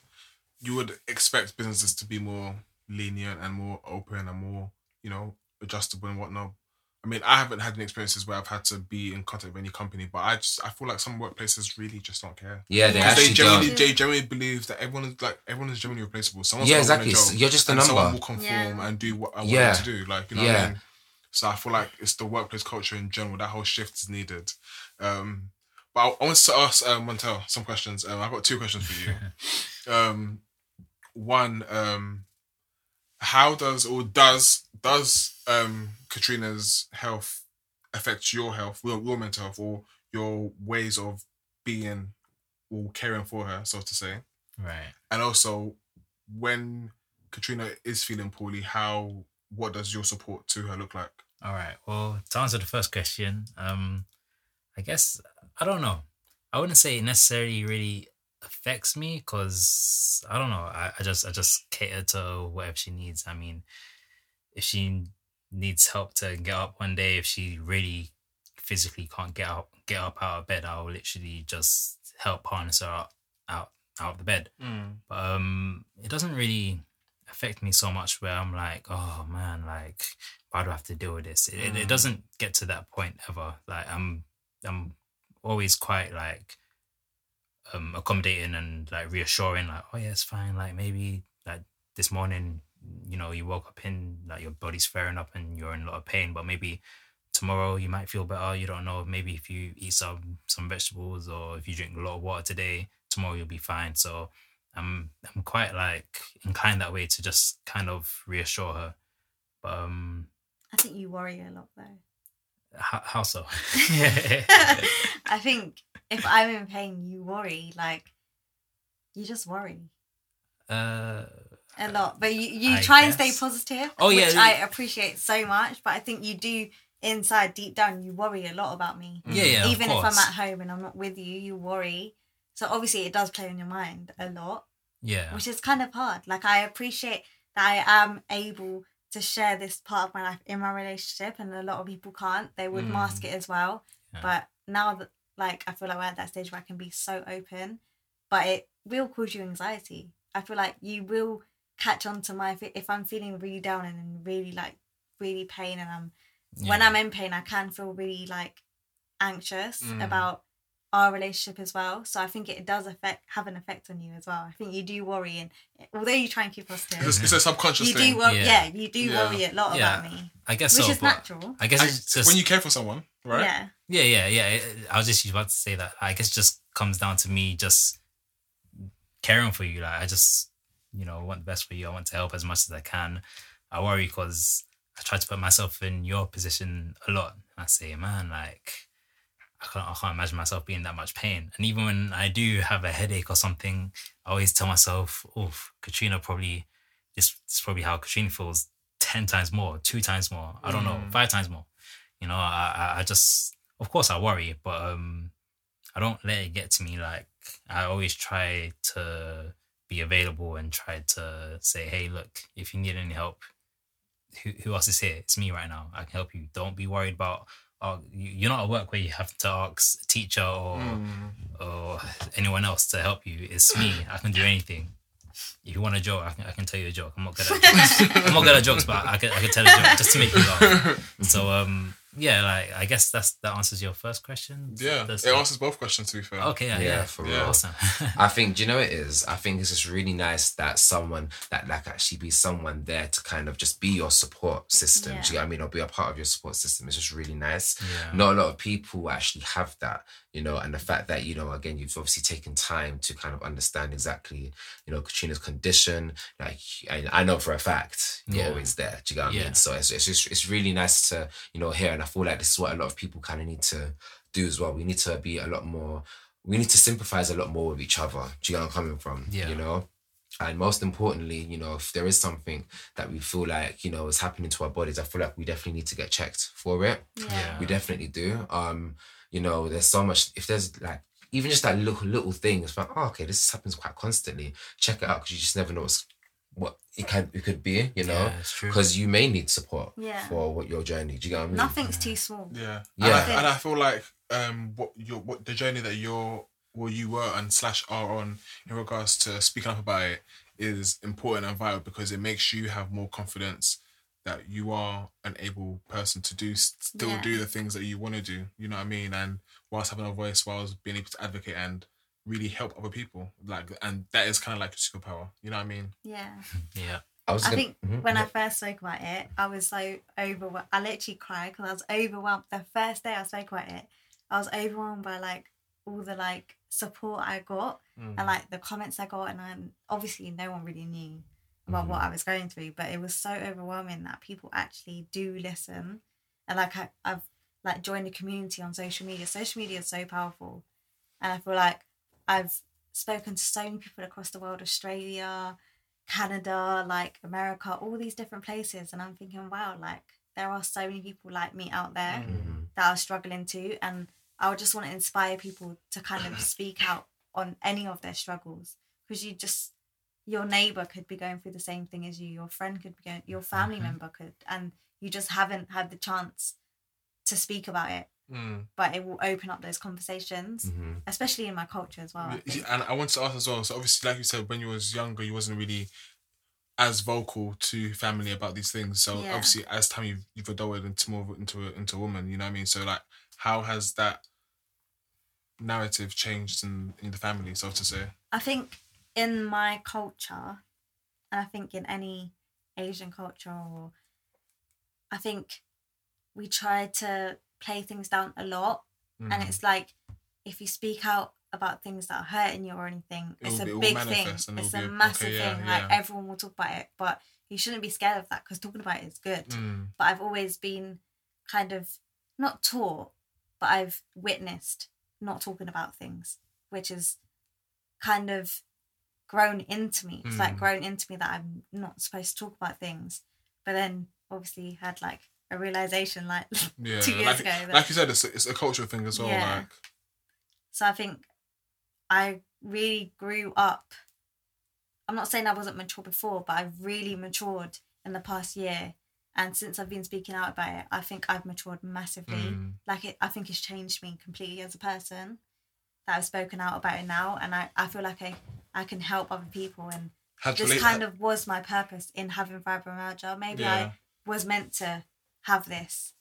you would expect businesses to be more lenient and more open and more you know adjustable and whatnot. I mean, I haven't had any experiences where I've had to be in contact with any company, but I just I feel like some workplaces really just don't care. Yeah, they Because actually they genuinely, don't. they genuinely believe that everyone is like everyone is generally replaceable. Someone's Yeah, gonna a exactly. job You're just a and Someone will conform Yeah. and do what I want Yeah. them to do. Like you know, Yeah. what I mean? so I feel like it's the workplace culture in general. That whole shift is needed. Um, but I, I want to ask um, Montel some questions. Um, I've got two questions for you. um, one, um, how does or does does um, Katrina's health affect your health, your, your mental health, or your ways of being or caring for her, so to say? Right. And also, when Katrina is feeling poorly, how what does your support to her look like? All right. Well, to answer the first question, um, I guess I don't know. I wouldn't say it necessarily really affects me because I don't know. I, I just I just cater to whatever she needs. I mean, if she needs help to get up one day, if she really physically can't get up get up out of bed, I'll literally just help harness her out out, out of the bed. But um, it doesn't really affect me so much where I'm like, oh man, like why do I have to deal with this? It, it, Mm. it doesn't get to that point ever. Like I'm I'm always quite like um accommodating and like reassuring like oh yeah it's fine like maybe like this morning you know you woke up in like your body's flaring up and you're in a lot of pain but maybe tomorrow you might feel better you don't know maybe if you eat some some vegetables or if you drink a lot of water today tomorrow you'll be fine so i'm i'm quite like inclined that way to just kind of reassure her but um I think you worry a lot though. how, how so I think if I'm in pain, you worry. Like you just worry uh a lot, but you, you I try and stay positive. Oh, yeah, which. I appreciate so much. But I think you do inside, deep down, you worry a lot about me. yeah yeah of Even if I'm at home and I'm not with you, you worry. So obviously, it does play on your mind a lot, yeah which is kind of hard. Like I appreciate that I am able to share this part of my life in my relationship, and a lot of people can't. They would Mm. mask it as well. Yeah. But now that like I feel like we're at that stage where I can be so open, but it will cause you anxiety. I feel like you will catch on to my if I'm feeling really down and in really like really pain and I'm when I'm in pain I can feel really like anxious Mm. about our relationship as well. So I think it does affect have an effect on you as well. I think you do worry and although you try and keep positive, It's, a- it's a subconscious you thing. do worry. Yeah. Yeah. you do Yeah. worry a lot Yeah. about me, I guess which so is natural. I guess I- it's just when you care for someone, right? Yeah, Yeah, yeah, yeah. I was just about to say that. I guess it just comes down to me just caring for you. Like I just, you know, want the best for you. I want to help as much as I can. I worry because I try to put myself in your position a lot. I say, man, like I can't, I can't imagine myself being that much pain. And even when I do have a headache or something, I always tell myself, oh, Katrina probably this, this is probably how Katrina feels ten times more, two times more. I don't know, Mm. five times more. You know, I, I, just, of course, I worry, but um, I don't let it get to me. Like I always try to be available and try to say, hey, look, if you need any help, who, who else is here? It's me right now. I can help you. Don't be worried about. You- you're not at work where you have to ask a teacher or Mm. or anyone else to help you. It's me. I can do anything. If you want a joke, I can, I can tell you a joke. I'm not good at jokes. I'm not good at jokes, but I can, I can tell a joke just to make you laugh. So um yeah, like I guess that's that answers your first question. Yeah, That's- it answers both questions. To be fair. Okay, yeah, Yeah, yeah, for real. Awesome. I think, do you know what it is? I think it's just really nice that someone that like actually be someone there to kind of just be your support system. Yeah. Do you get what I mean? Or be a part of your support system. It's just really nice. yeah. Not a lot of people actually have that, you know, and the fact that, you know, again, you've obviously taken time to kind of understand exactly, you know, Katrina's condition. Like, I, I know for a fact you're Yeah. always there. Do you get what I Yeah. mean? So it's, it's just, it's really nice to, you know, hear. And I feel like this is what a lot of people kind of need to do as well. We need to be a lot more, we need to sympathize a lot more with each other. Do you get where I'm coming from? Yeah. You know? And most importantly, you know, if there is something that we feel like, you know, is happening to our bodies, I feel like we definitely need to get checked for it. yeah, We definitely do. Um, you know, there's so much. If there's like even just that little little thing, it's like, oh, okay, this happens quite constantly. Check it out because you just never know what's, what it can it could be. You know, Yeah, because you may need support Yeah. for what your journey. Do you get what I mean? Nothing's too small. Yeah, Yeah. And, I, and I feel like um, what your what the journey that you're, well, you were and slash are on in regards to speaking up about it is important and vital because it makes you have more confidence that you are an able person to do still Yeah. do the things that you want to do. You know what I mean? And whilst having a voice, whilst being able to advocate and really help other people, like, and that is kind of like your superpower. You know what I mean? Yeah. yeah. I was I gonna, think Mhm. when I first spoke about it, I was so overwhelmed. I literally cried because I was overwhelmed. The first day I spoke about it, I was overwhelmed by like all the like support I got Mm. and like the comments I got, and then obviously no one really knew about what I was going through, but it was so overwhelming that people actually do listen, and like I, I've like joined a community on social media. Social media is so powerful, and I feel like I've spoken to so many people across the world, Australia, Canada, like America, all these different places, and I'm thinking, wow, like there are so many people like me out there Mhm. that are struggling too, and I would just want to inspire people to kind of speak out on any of their struggles because you just your neighbor could be going through the same thing as you, your friend could be going, your family Mhm. member could, and you just haven't had the chance to speak about it. Mm. But it will open up those conversations, Mhm. especially in my culture as well. I And I want to ask as well. So obviously, like you said, when you was younger, you wasn't really as vocal to family about these things. So Yeah. obviously, as time you've, you've adulted into more into a, into a woman, you know what I mean. So like, how has that narrative changed in, in the family, so to say? I think in my culture, and I think in any Asian culture, or I think we try to play things down a lot, and Mm. it's like if you speak out about things that are hurting you or anything, It it's a be- it will big thing. and It's a a- massive okay, yeah, thing. Like yeah. everyone will talk about it, but you shouldn't be scared of that because talking about it is good. Mm. But I've always been kind of not taught, but I've witnessed not talking about things, which is kind of grown into me. It's like Mm. grown into me that I'm not supposed to talk about things. But then obviously had like a realization like Yeah, two years like, ago. that- like you said, it's a, it's a cultural thing as well. Yeah. Like, So I think I really grew up. I'm not saying I wasn't mature before, but I've really matured in the past year. And since I've been speaking out about it, I think I've matured massively. Mm. Like it, I think it's changed me completely as a person. That I've spoken out about it now, and I, I feel like I, I can help other people. And had this kind of was my purpose in having fibromyalgia. Maybe Yeah. I was meant to have this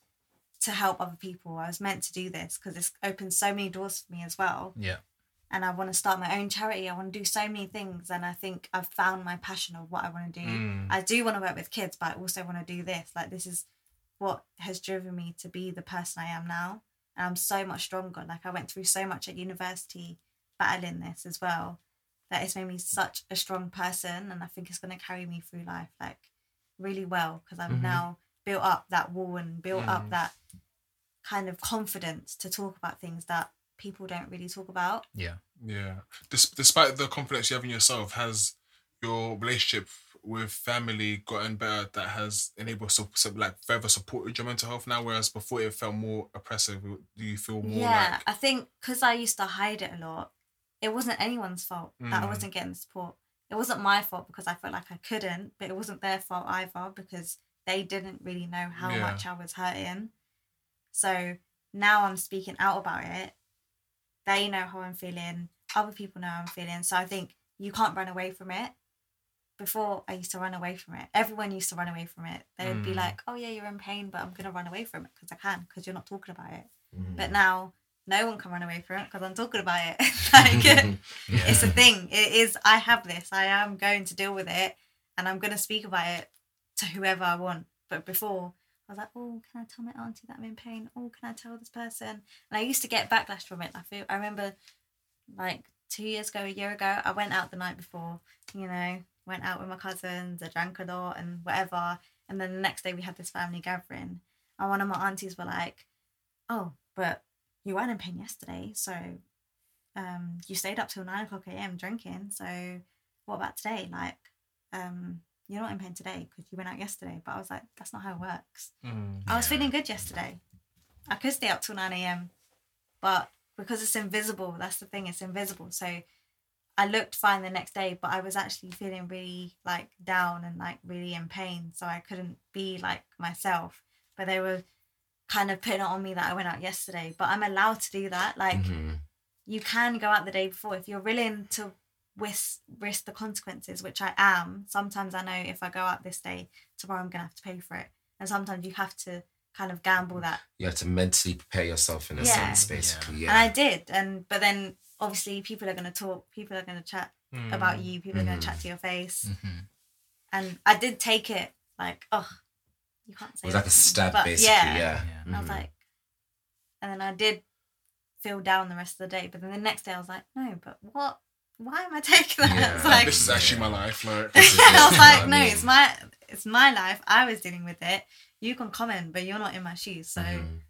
to help other people. I was meant to do this because it's opened so many doors for me as well Yeah. and I want to start my own charity. I want to do so many things, and I think I've found my passion of what I want to do. Mm. I do want to work with kids, but I also want to do this. Like this is what has driven me to be the person I am now, and I'm so much stronger. Like I went through so much at university, battling this as well, that it's made me such a strong person, and I think it's going to carry me through life like really well because I've Mhm. now built up that wall and built Mm. up that kind of confidence to talk about things that people don't really talk about. Yeah. Yeah. Des- despite the confidence you have in yourself, has your relationship with family gotten better that has enabled so, so like further supported your mental health now, whereas before it felt more oppressive? Do you feel more yeah, like I think because I used to hide it a lot, it wasn't anyone's fault that I Mm. wasn't getting support. It wasn't my fault because I felt like I couldn't, but it wasn't their fault either because they didn't really know how Yeah. much I was hurting. So now I'm speaking out about it. They know how I'm feeling. Other people know how I'm feeling. So I think you can't run away from it. Before I used to run away from it. Everyone used to run away from it. They would be Mm. like, "Oh yeah, you're in pain, but I'm gonna run away from it because I can because you're not talking about it." Mhm. But now no one can run away from it because I'm talking about it. like Yeah. it's a thing. It is. I have this. I am going to deal with it, and I'm going to speak about it to whoever I want. But before, I was like, oh, can I tell my auntie that I'm in pain? Oh, can I tell this person? And I used to get backlash from it. I feel. I remember, like two years ago, a year ago, I went out the night before. You know, went out with my cousins. I drank a lot and whatever. And then the next day, we had this family gathering, and one of my aunties were like, "Oh, but you weren't in pain yesterday, so um, you stayed up till nine o'clock a.m. drinking. So what about today? Like, um, you're not in pain today because you went out yesterday. But I was like, that's not how it works. Mm. I was feeling good yesterday. I could stay up till nine a.m. But because it's invisible, that's the thing. It's invisible. So I looked fine the next day, but I was actually feeling really like down and like really in pain. So I couldn't be like myself. But they were kind of putting it on me that I went out yesterday. But I'm allowed to do that. Like Mhm. you can go out the day before if you're willing to risk risk the consequences, which I am. Sometimes I know if I go out this day, tomorrow I'm gonna have to pay for it, and sometimes you have to kind of gamble that. You have to mentally prepare yourself in a Yeah. sense, basically. Yeah, And I did, and but then obviously people are gonna talk, people are gonna chat Mm. about you, people are gonna chat to your face, hmm and I did take it like, oh, you can't say It was like a stab, But basically. yeah. Yeah. Yeah. And I was Mhm. like, and then I did feel down the rest of the day. But then the next day I was like, no, but what? Why am I taking that? Yeah. It's Like, this is actually my life. Like, is I was like, no, I it's my it's my life. I was dealing with it. You can comment, but you're not in my shoes. So Mhm.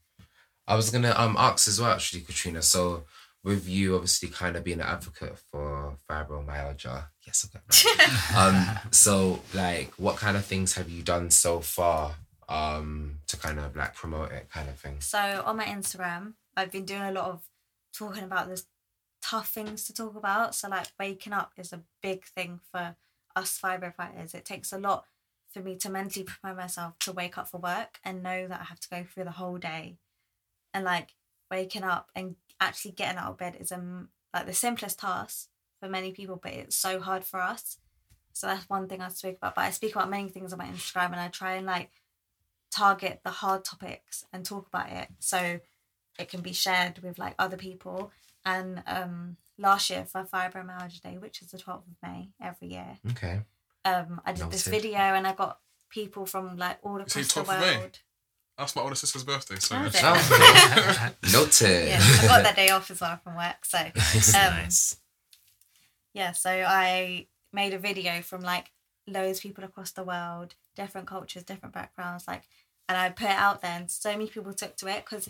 I was gonna um ask as well, actually, Katrina. So with you obviously kind of being an advocate for fibromyalgia, yes, okay. um, so like, what kind of things have you done so far, um, to kind of like promote it, kind of thing? so on my Instagram, I've been doing a lot of talking about this tough things to talk about. So like waking up is a big thing for us fibro fighters. It takes a lot for me to mentally prepare myself to wake up for work and know that I have to go through the whole day. And like waking up and actually getting out of bed is um like the simplest task for many people, but it's so hard for us. So that's one thing I speak about. But I speak about many things on my Instagram and I try and like target the hard topics and talk about it so it can be shared with like other people and um, last year for Fibromyalgia Day, which is the 12th of May every year, Okay. um, I did this video and I got people from like all say across the 12th of world. That's my older sister's birthday. So it? Noted. Yeah, I got that day off as well from work. So Um, nice. yeah, so I made a video from like loads of people across the world, different cultures, different backgrounds, like, and I put it out there, and so many people took to it because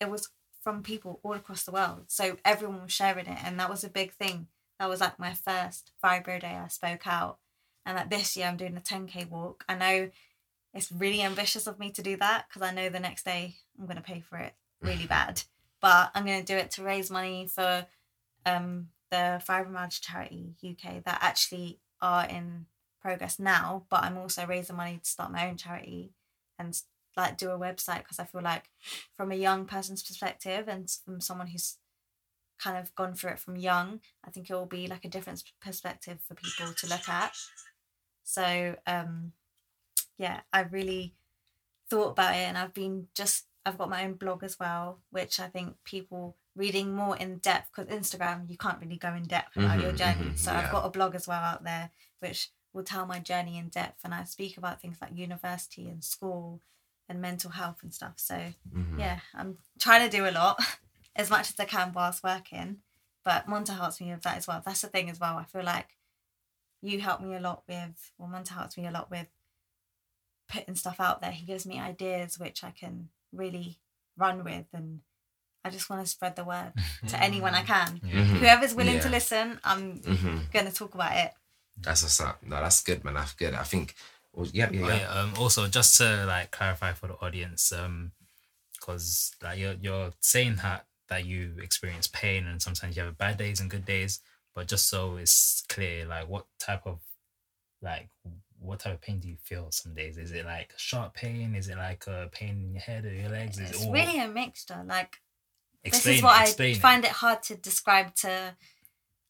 it was from people all across the world. So everyone was sharing it, and that was a big thing. That was like my first Fibro Day. I spoke out, and like this year I'm doing a 10k walk. I know it's really ambitious of me to do that because I know the next day I'm going to pay for it really bad, but I'm going to do it to raise money for um, the Fibromyalgia Charity UK that actually are in progress now. But I'm also raising money to start my own charity and like do a website because I feel like from a young person's perspective and from someone who's kind of gone through it from young, I think it will be like a different perspective for people to look at. So um, yeah, I really thought about it and I've been just I've got my own blog as well, which I think people reading more in depth because Instagram you can't really go in depth about your Mhm, journey. mhm, so yeah. I've got a blog as well out there which will tell my journey in depth and I speak about things like university and school and mental health and stuff. So Mhm. yeah, I'm trying to do a lot as much as I can whilst working. But Monta helps me with that as well. That's the thing as well. I feel like you help me a lot with, well, Monta helps me a lot with putting stuff out there. He gives me ideas which I can really run with. And I just want to spread the word to anyone I can. Yeah. Mhm. Whoever's willing to listen, I'm Mhm. going to talk about it. That's what's up. No, that's good, man. That's good. I think. Well, yeah, yeah, Oh, yeah. yeah, um, also, just to like clarify for the audience, um, because like you're you're saying that that you experience pain and sometimes you have bad days and good days, but just so it's clear, like what type of like what type of pain do you feel some days? Is it like sharp pain? Is it like a pain in your head or your legs? Is It's it all really a mixture. Like, explain this is it, what I explain it. find it hard to describe to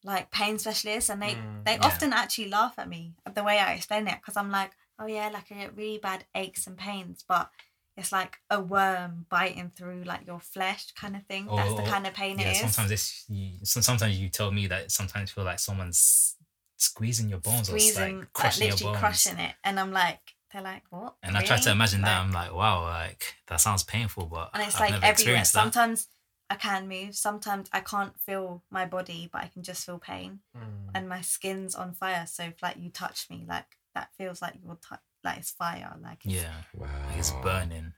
like pain specialists and they Mm, they yeah. often actually laugh at me at the way I explain it because I'm like oh yeah like I get really bad aches and pains but it's like a worm biting through like your flesh kind of thing that's the oh, kind of pain yeah, it is sometimes it's you, sometimes you tell me that sometimes feel like someone's squeezing your bones squeezing or like like crushing your literally bones. crushing it and I'm like they're like what And I try to Really? imagine that. I'm like, wow, like that sounds painful, but and it's I've like never everywhere sometimes I can move sometimes I can't feel my body but I can just feel pain Mm. and my skin's on fire. So if like you touch me, like that feels like you're tou like it's fire. Like it's, Yeah, Wow. like it's burning.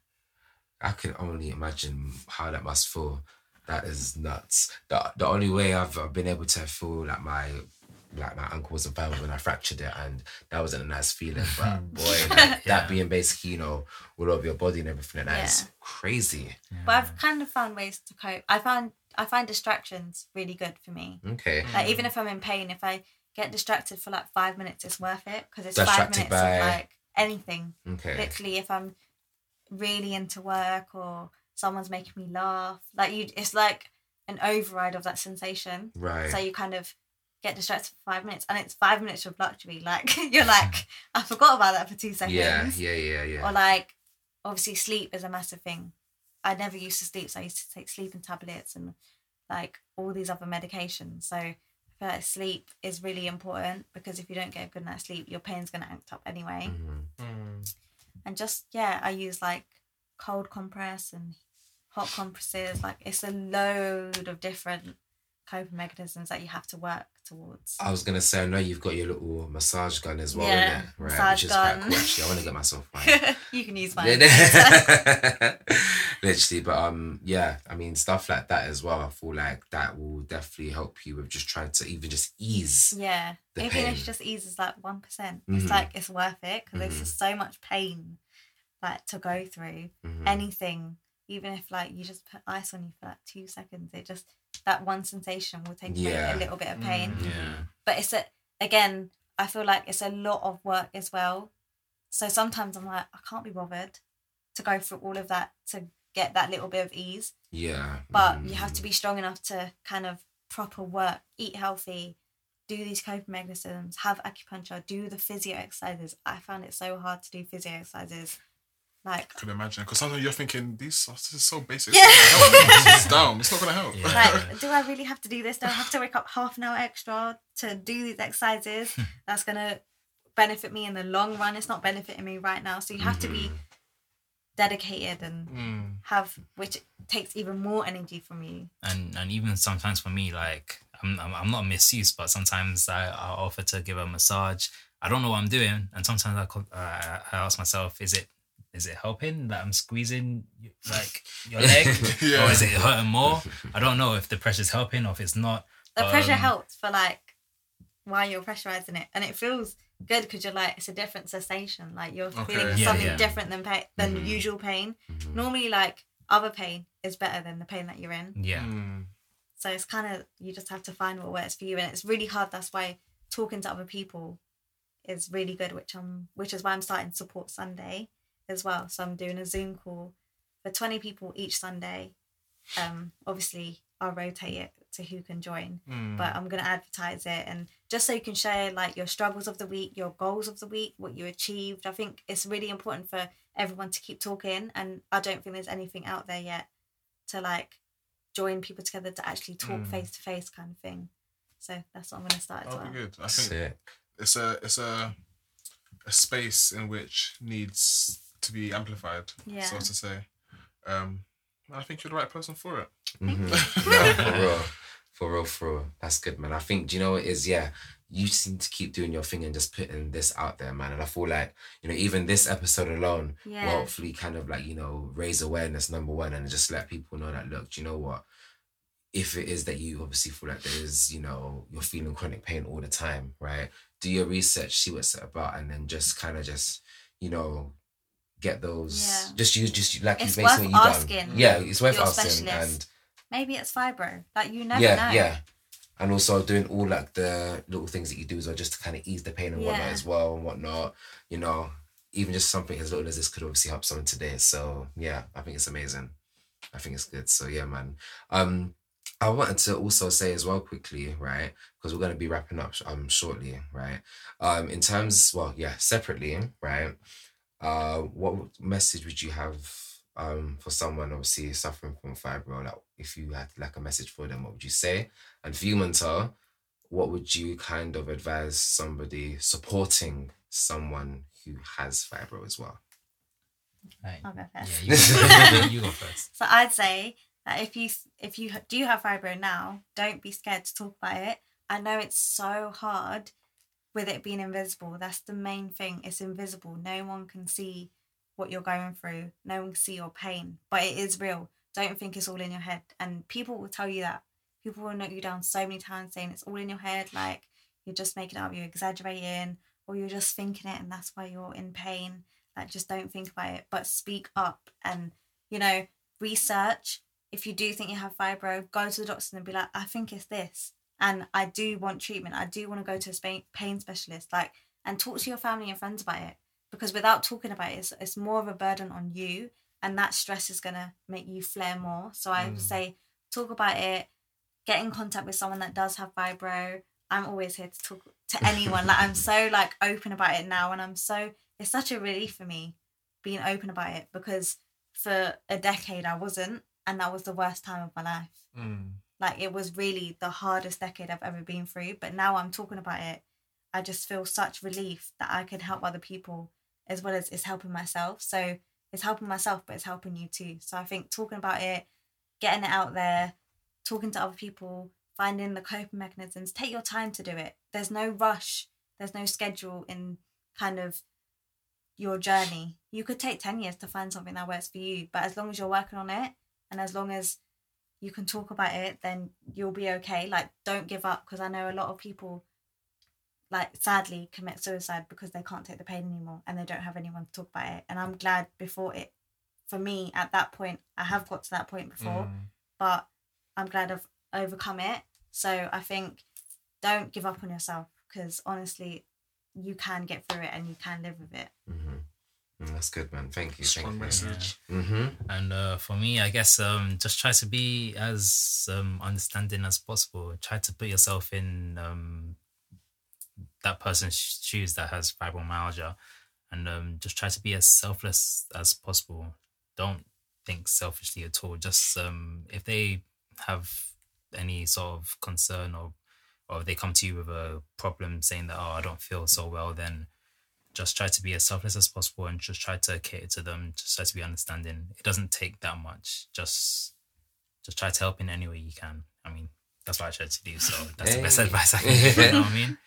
I can only imagine how that must feel. That is nuts. The the only way I've, I've been able to feel like my like my ankle wasn't firm when I fractured it, and that wasn't a nice feeling. But boy, that, Yeah. that being basically you know all over your body and everything, and that is Yeah. crazy. But I've kind of found ways to cope. I found I find distractions really good for me. Okay. Like even if I'm in pain, if I get distracted for like five minutes, it's worth it because it's Distracted five minutes by- of like anything. Okay. Literally, if I'm really into work or someone's making me laugh, like you, it's like an override of that sensation. Right. So you kind of get distracted for five minutes, and it's five minutes of luxury. Like you're like, I forgot about that for two seconds. yeah. Yeah. Yeah. Yeah. Or like, obviously, sleep is a massive thing. I never used to sleep, so I used to take sleeping tablets and like all these other medications. So I feel like sleep is really important because if you don't get a good night's sleep, your pain's gonna act up anyway. Mhm. Mm. And just yeah, I use like cold compress and hot compresses. Like it's a load of different coping mechanisms that you have to work towards. I was gonna say, I know you've got your little massage gun as well, Yeah, innit? Right, massage which is quite gun. cool. Actually, I want to get myself one. you can use mine. Literally, but um, yeah, I mean stuff like that as well. I feel like that will definitely help you with just trying to even just ease. Yeah, even pain. if it just eases like one Mhm. it's like it's worth it because Mhm. it's just so much pain, like to go through Mhm. anything. Even if like you just put ice on you for like two seconds, it just that one sensation will take away Yeah. a little bit of pain. Mm. Yeah. But it's a again, I feel like it's a lot of work as well. So sometimes I'm like, I can't be bothered to go through all of that to get that little bit of ease yeah, but mhm. you have to be strong enough to kind of proper work, eat healthy, do these coping mechanisms, have acupuncture, do the physio exercises. I found it so hard to do physio exercises Like, I can imagine because sometimes you're thinking these this is so basic. Yeah. It's not gonna help me. It's down. It's not gonna help. Yeah. like, do I really have to do this? Do I have to wake up half an hour extra to do these exercises? That's gonna benefit me in the long run. It's not benefiting me right now. So you have to be dedicated and Mm. have, which takes even more energy from you. and and even sometimes for me like i'm i'm, I'm not misuse but sometimes i i offer to give a massage i don't know what i'm doing and sometimes i uh, i ask myself is it is it helping that i'm squeezing like your leg Yeah. or is it hurting more i don't know if the pressure's helping or if it's not The pressure Um, helps for like while you're pressurizing it, and it feels good because you're like it's a different sensation. Like you're Okay. feeling Yeah, something yeah. different than pain than Mhm. usual pain. Mhm. Normally, like other pain is better than the pain that you're in. yeah Mm. So it's kind of you just have to find what works for you, and it's really hard. That's why talking to other people is really good, which I'm, which is why I'm starting Support Sunday as well. So I'm doing a Zoom call for 20 people each Sunday. Um, obviously, I'll rotate it to who can join, Mm. but I'm gonna advertise it and just so you can share like your struggles of the week, your goals of the week, what you achieved. I think it's really important for everyone to keep talking, and I don't think there's anything out there yet to like join people together to actually talk face to face kind of thing. So that's what I'm gonna start as That'll well. be good. I think Sick. it's a it's a a space in which needs to be amplified, Yeah. so to say. Um, I think you're the right person for it. Mhm. no, for real. For real, for real. That's good, man. I think, do you know what it is? Yeah, you seem to keep doing your thing and just putting this out there, man. And I feel like, you know, even this episode alone Yeah. will hopefully kind of like, you know, raise awareness, number one, and just let people know that, look, do you know what? If it is that you obviously feel like there is, you know, you're feeling chronic pain all the time, right? Do your research, see what's it about, and then just kind of just, you know, get those. Yeah. Just use, just like It's you worth basically you done. asking Yeah, it's worth asking, specialist. and Maybe it's fibro. Like you never yeah, know. yeah. And also doing all like the little things that you do as well, just to kind of ease the pain and whatnot as well and whatnot. You know, even just something as little as this could obviously help someone today. So yeah, I think it's amazing. I think it's good. So yeah, man. Um, I wanted to also say as well quickly, right? Because we're gonna be wrapping up um shortly, right? Um, in terms, well, yeah, separately, right? Uh, what message would you have um for someone obviously suffering from fibro? Like, if you had like a message for them, what would you say? And for you, Mentor, what would you kind of advise somebody supporting someone who has fibro as well? Like, I'll go yeah first. you you go first So I'd say that if you if you do have fibro now, don't be scared to talk about it. I know it's so hard with it being invisible. That's the main thing. It's invisible. No one can see what you're going through. No one can see your pain, but it is real. Don't think it's all in your head. And people will tell you that. People will knock you down so many times saying it's all in your head, like you're just making up, you're exaggerating, or you're just thinking it and that's why you're in pain. Like just don't think about it, but speak up and you know, research. If you do think you have fibro, go to the doctor and be like, I think it's this. And I do want treatment. I do want to go to a pain specialist. Like, and talk to your family and friends about it. Because without talking about it, it's, it's more of a burden on you. And that stress is going to make you flare more. So I would Mm. say, talk about it. Get in contact with someone that does have fibro. I'm always here to talk to anyone. like, I'm so like open about it now. And I'm so, it's such a relief for me being open about it because for a decade I wasn't, and that was the worst time of my life. Mm. Like it was really the hardest decade I've ever been through. But now I'm talking about it, I just feel such relief that I can help other people as well as it's helping myself. So it's helping myself, but it's helping you too. So I think talking about it, getting it out there, talking to other people, finding the coping mechanisms, take your time to do it. There's no rush, there's no schedule in kind of your journey. You could take 10 years to find something that works for you, but as long as you're working on it and as long as you can talk about it, then you'll be okay. Like, don't give up because I know a lot of people, like, sadly commit suicide because they can't take the pain anymore and they don't have anyone to talk about it. And I'm glad before it, for me, at that point, I have got to that point before, Mm. but I'm glad I've overcome it. So I think don't give up on yourself because honestly, you can get through it and you can live with it. Mm-hmm. That's good, man. Thank you. Strong Thank you. message. Mm-hmm. And uh, for me, I guess um, just try to be as um, understanding as possible. Try to put yourself in um, that person's shoes that has fibromyalgia, and um, just try to be as selfless as possible. Don't think selfishly at all. Just um, if they have any sort of concern or or they come to you with a problem saying that oh I don't feel so well, then just try to be as selfless as possible and just try to cater to them. Just try to be understanding. It doesn't take that much. Just just try to help in any way you can. I mean, that's what I try to do. So that's the best advice I can give. You know what I mean?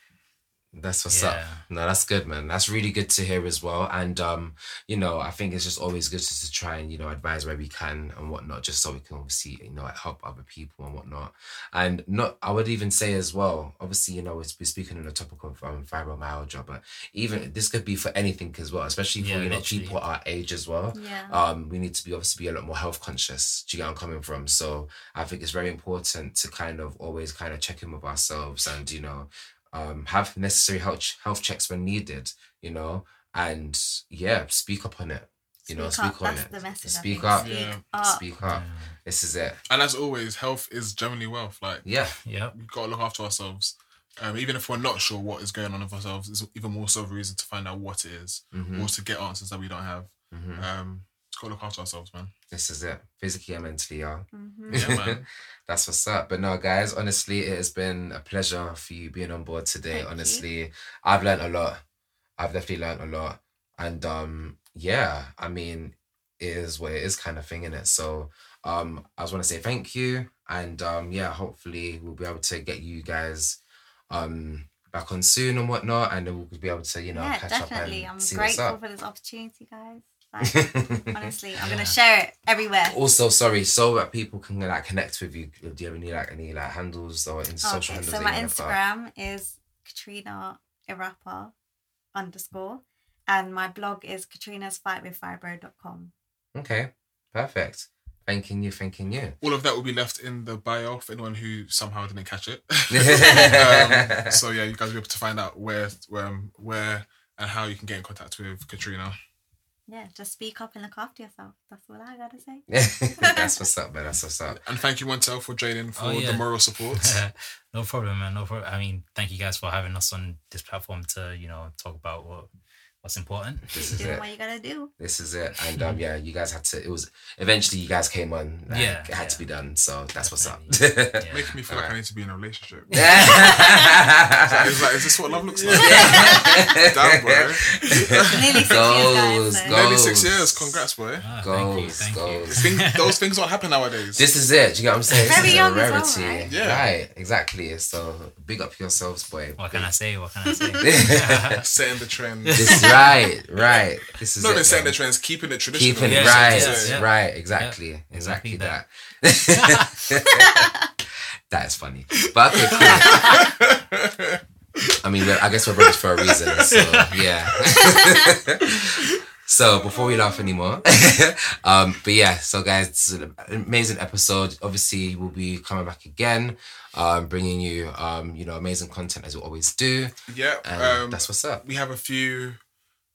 That's what's up. No, that's good, man. That's really good to hear as well. And um, you know, I think it's just always good just to try and you know advise where we can and whatnot, just so we can obviously you know help other people and whatnot. And not, I would even say as well. Obviously, you know, we're we're speaking on the topic of um, fibromyalgia, but even this could be for anything as well, especially for Yeah, you know literally. people our age as well Yeah. um, we need to be obviously be a lot more health conscious. Do you get where I'm coming from? So I think it's very important to kind of always kind of check in with ourselves and you know um, have necessary health health checks when needed. You know, and yeah, speak up on it. You know, Speak up, on that's it. the message, Speak up. Speak Yeah. up. Speak up. This is it. And as always, health is generally wealth. Like Yeah. yeah, we've got to look after ourselves. Um, even if we're not sure what is going on with ourselves, it's even more so of a reason to find out what it is hmm or to get answers that we don't have. hmm Um, just got to look after ourselves, man. This is it. Physically and mentally, y'all. Mhm. Yeah, man. That's what's up. But no, guys, honestly, it has been a pleasure for you being on board today. Thank you. honestly, I've learned a lot. I've definitely learned a lot. And um, yeah, I mean, it is what it is kind of thing in it. So um, I just want to say thank you. And um, yeah, hopefully we'll be able to get you guys um back on soon and whatnot, and then we'll be able to, you know, yeah, catch definitely. up and I'm see what's grateful up. for this opportunity, guys. Like, honestly, I'm gonna share it everywhere. Also, sorry, so that people can like connect with you. Do you have any like any like handles or in social Okay, handles? so my you wanna put up? Instagram is Katrina Irapa underscore, and my blog is katrinasfightwithfibro.com. Okay, perfect. Thanking you, thanking you. All of that will be left in the bio for anyone who somehow didn't catch it. um, so yeah, you guys will be able to find out where, um, where and how you can get in contact with Katrina. Yeah, just speak up and look after yourself. That's all I gotta say. That's what's up, man. That's what's up. And thank you, Montel, for joining for Oh, yeah. the moral support. no problem, man. No problem. I mean, thank you guys for having us on this platform to, you know, talk about what what's important. This is Doing it. what you gotta do. This is it. And um, yeah, you guys had to. It was eventually you guys came on. Like, Yeah, it had to be done. So that's what's up. Definitely. Yeah. Making me feel like I need to be in a relationship. Yeah. It's like, is this what love looks like? Damn, bro. Nearly six Goals, years, guys. So. Nearly six years. Congrats, boy. Ah, thank you, thank goals. you. Think, those things don't happen nowadays. This is it. Do you get what I'm saying? Very this is young a as well, rarity. right? Yeah. Right. Exactly. So big up yourselves, boy. What can I say? What can I say? Setting the trend. This is right. Right. This is Not it, even setting man. the trends, keeping it traditional. Keeping Yeah, it right, yes, yeah. right, exactly, Yeah, exactly, exactly that. that is funny, but okay, cool. I mean, I guess we're brothers for a reason, so yeah. so before we laugh anymore, um, but yeah, so guys, it's an amazing episode. Obviously, we'll be coming back again, um, bringing you, um, you know, amazing content as we always do, yeah, um, that's what's up. we have a few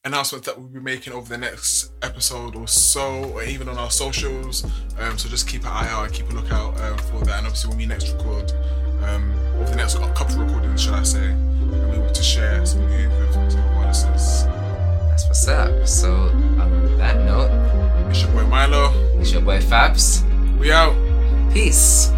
announcements that we'll be making over the next episode or so, or even on our socials. Um, so just keep an eye out and keep a lookout um, for that. And obviously, when we next record, um, over the next couple of recordings, should I say, and we'll be able to share some news with some of our listeners. That's what's up. So on that note, It's your boy Milo. it's your boy Fabs. We out. Peace.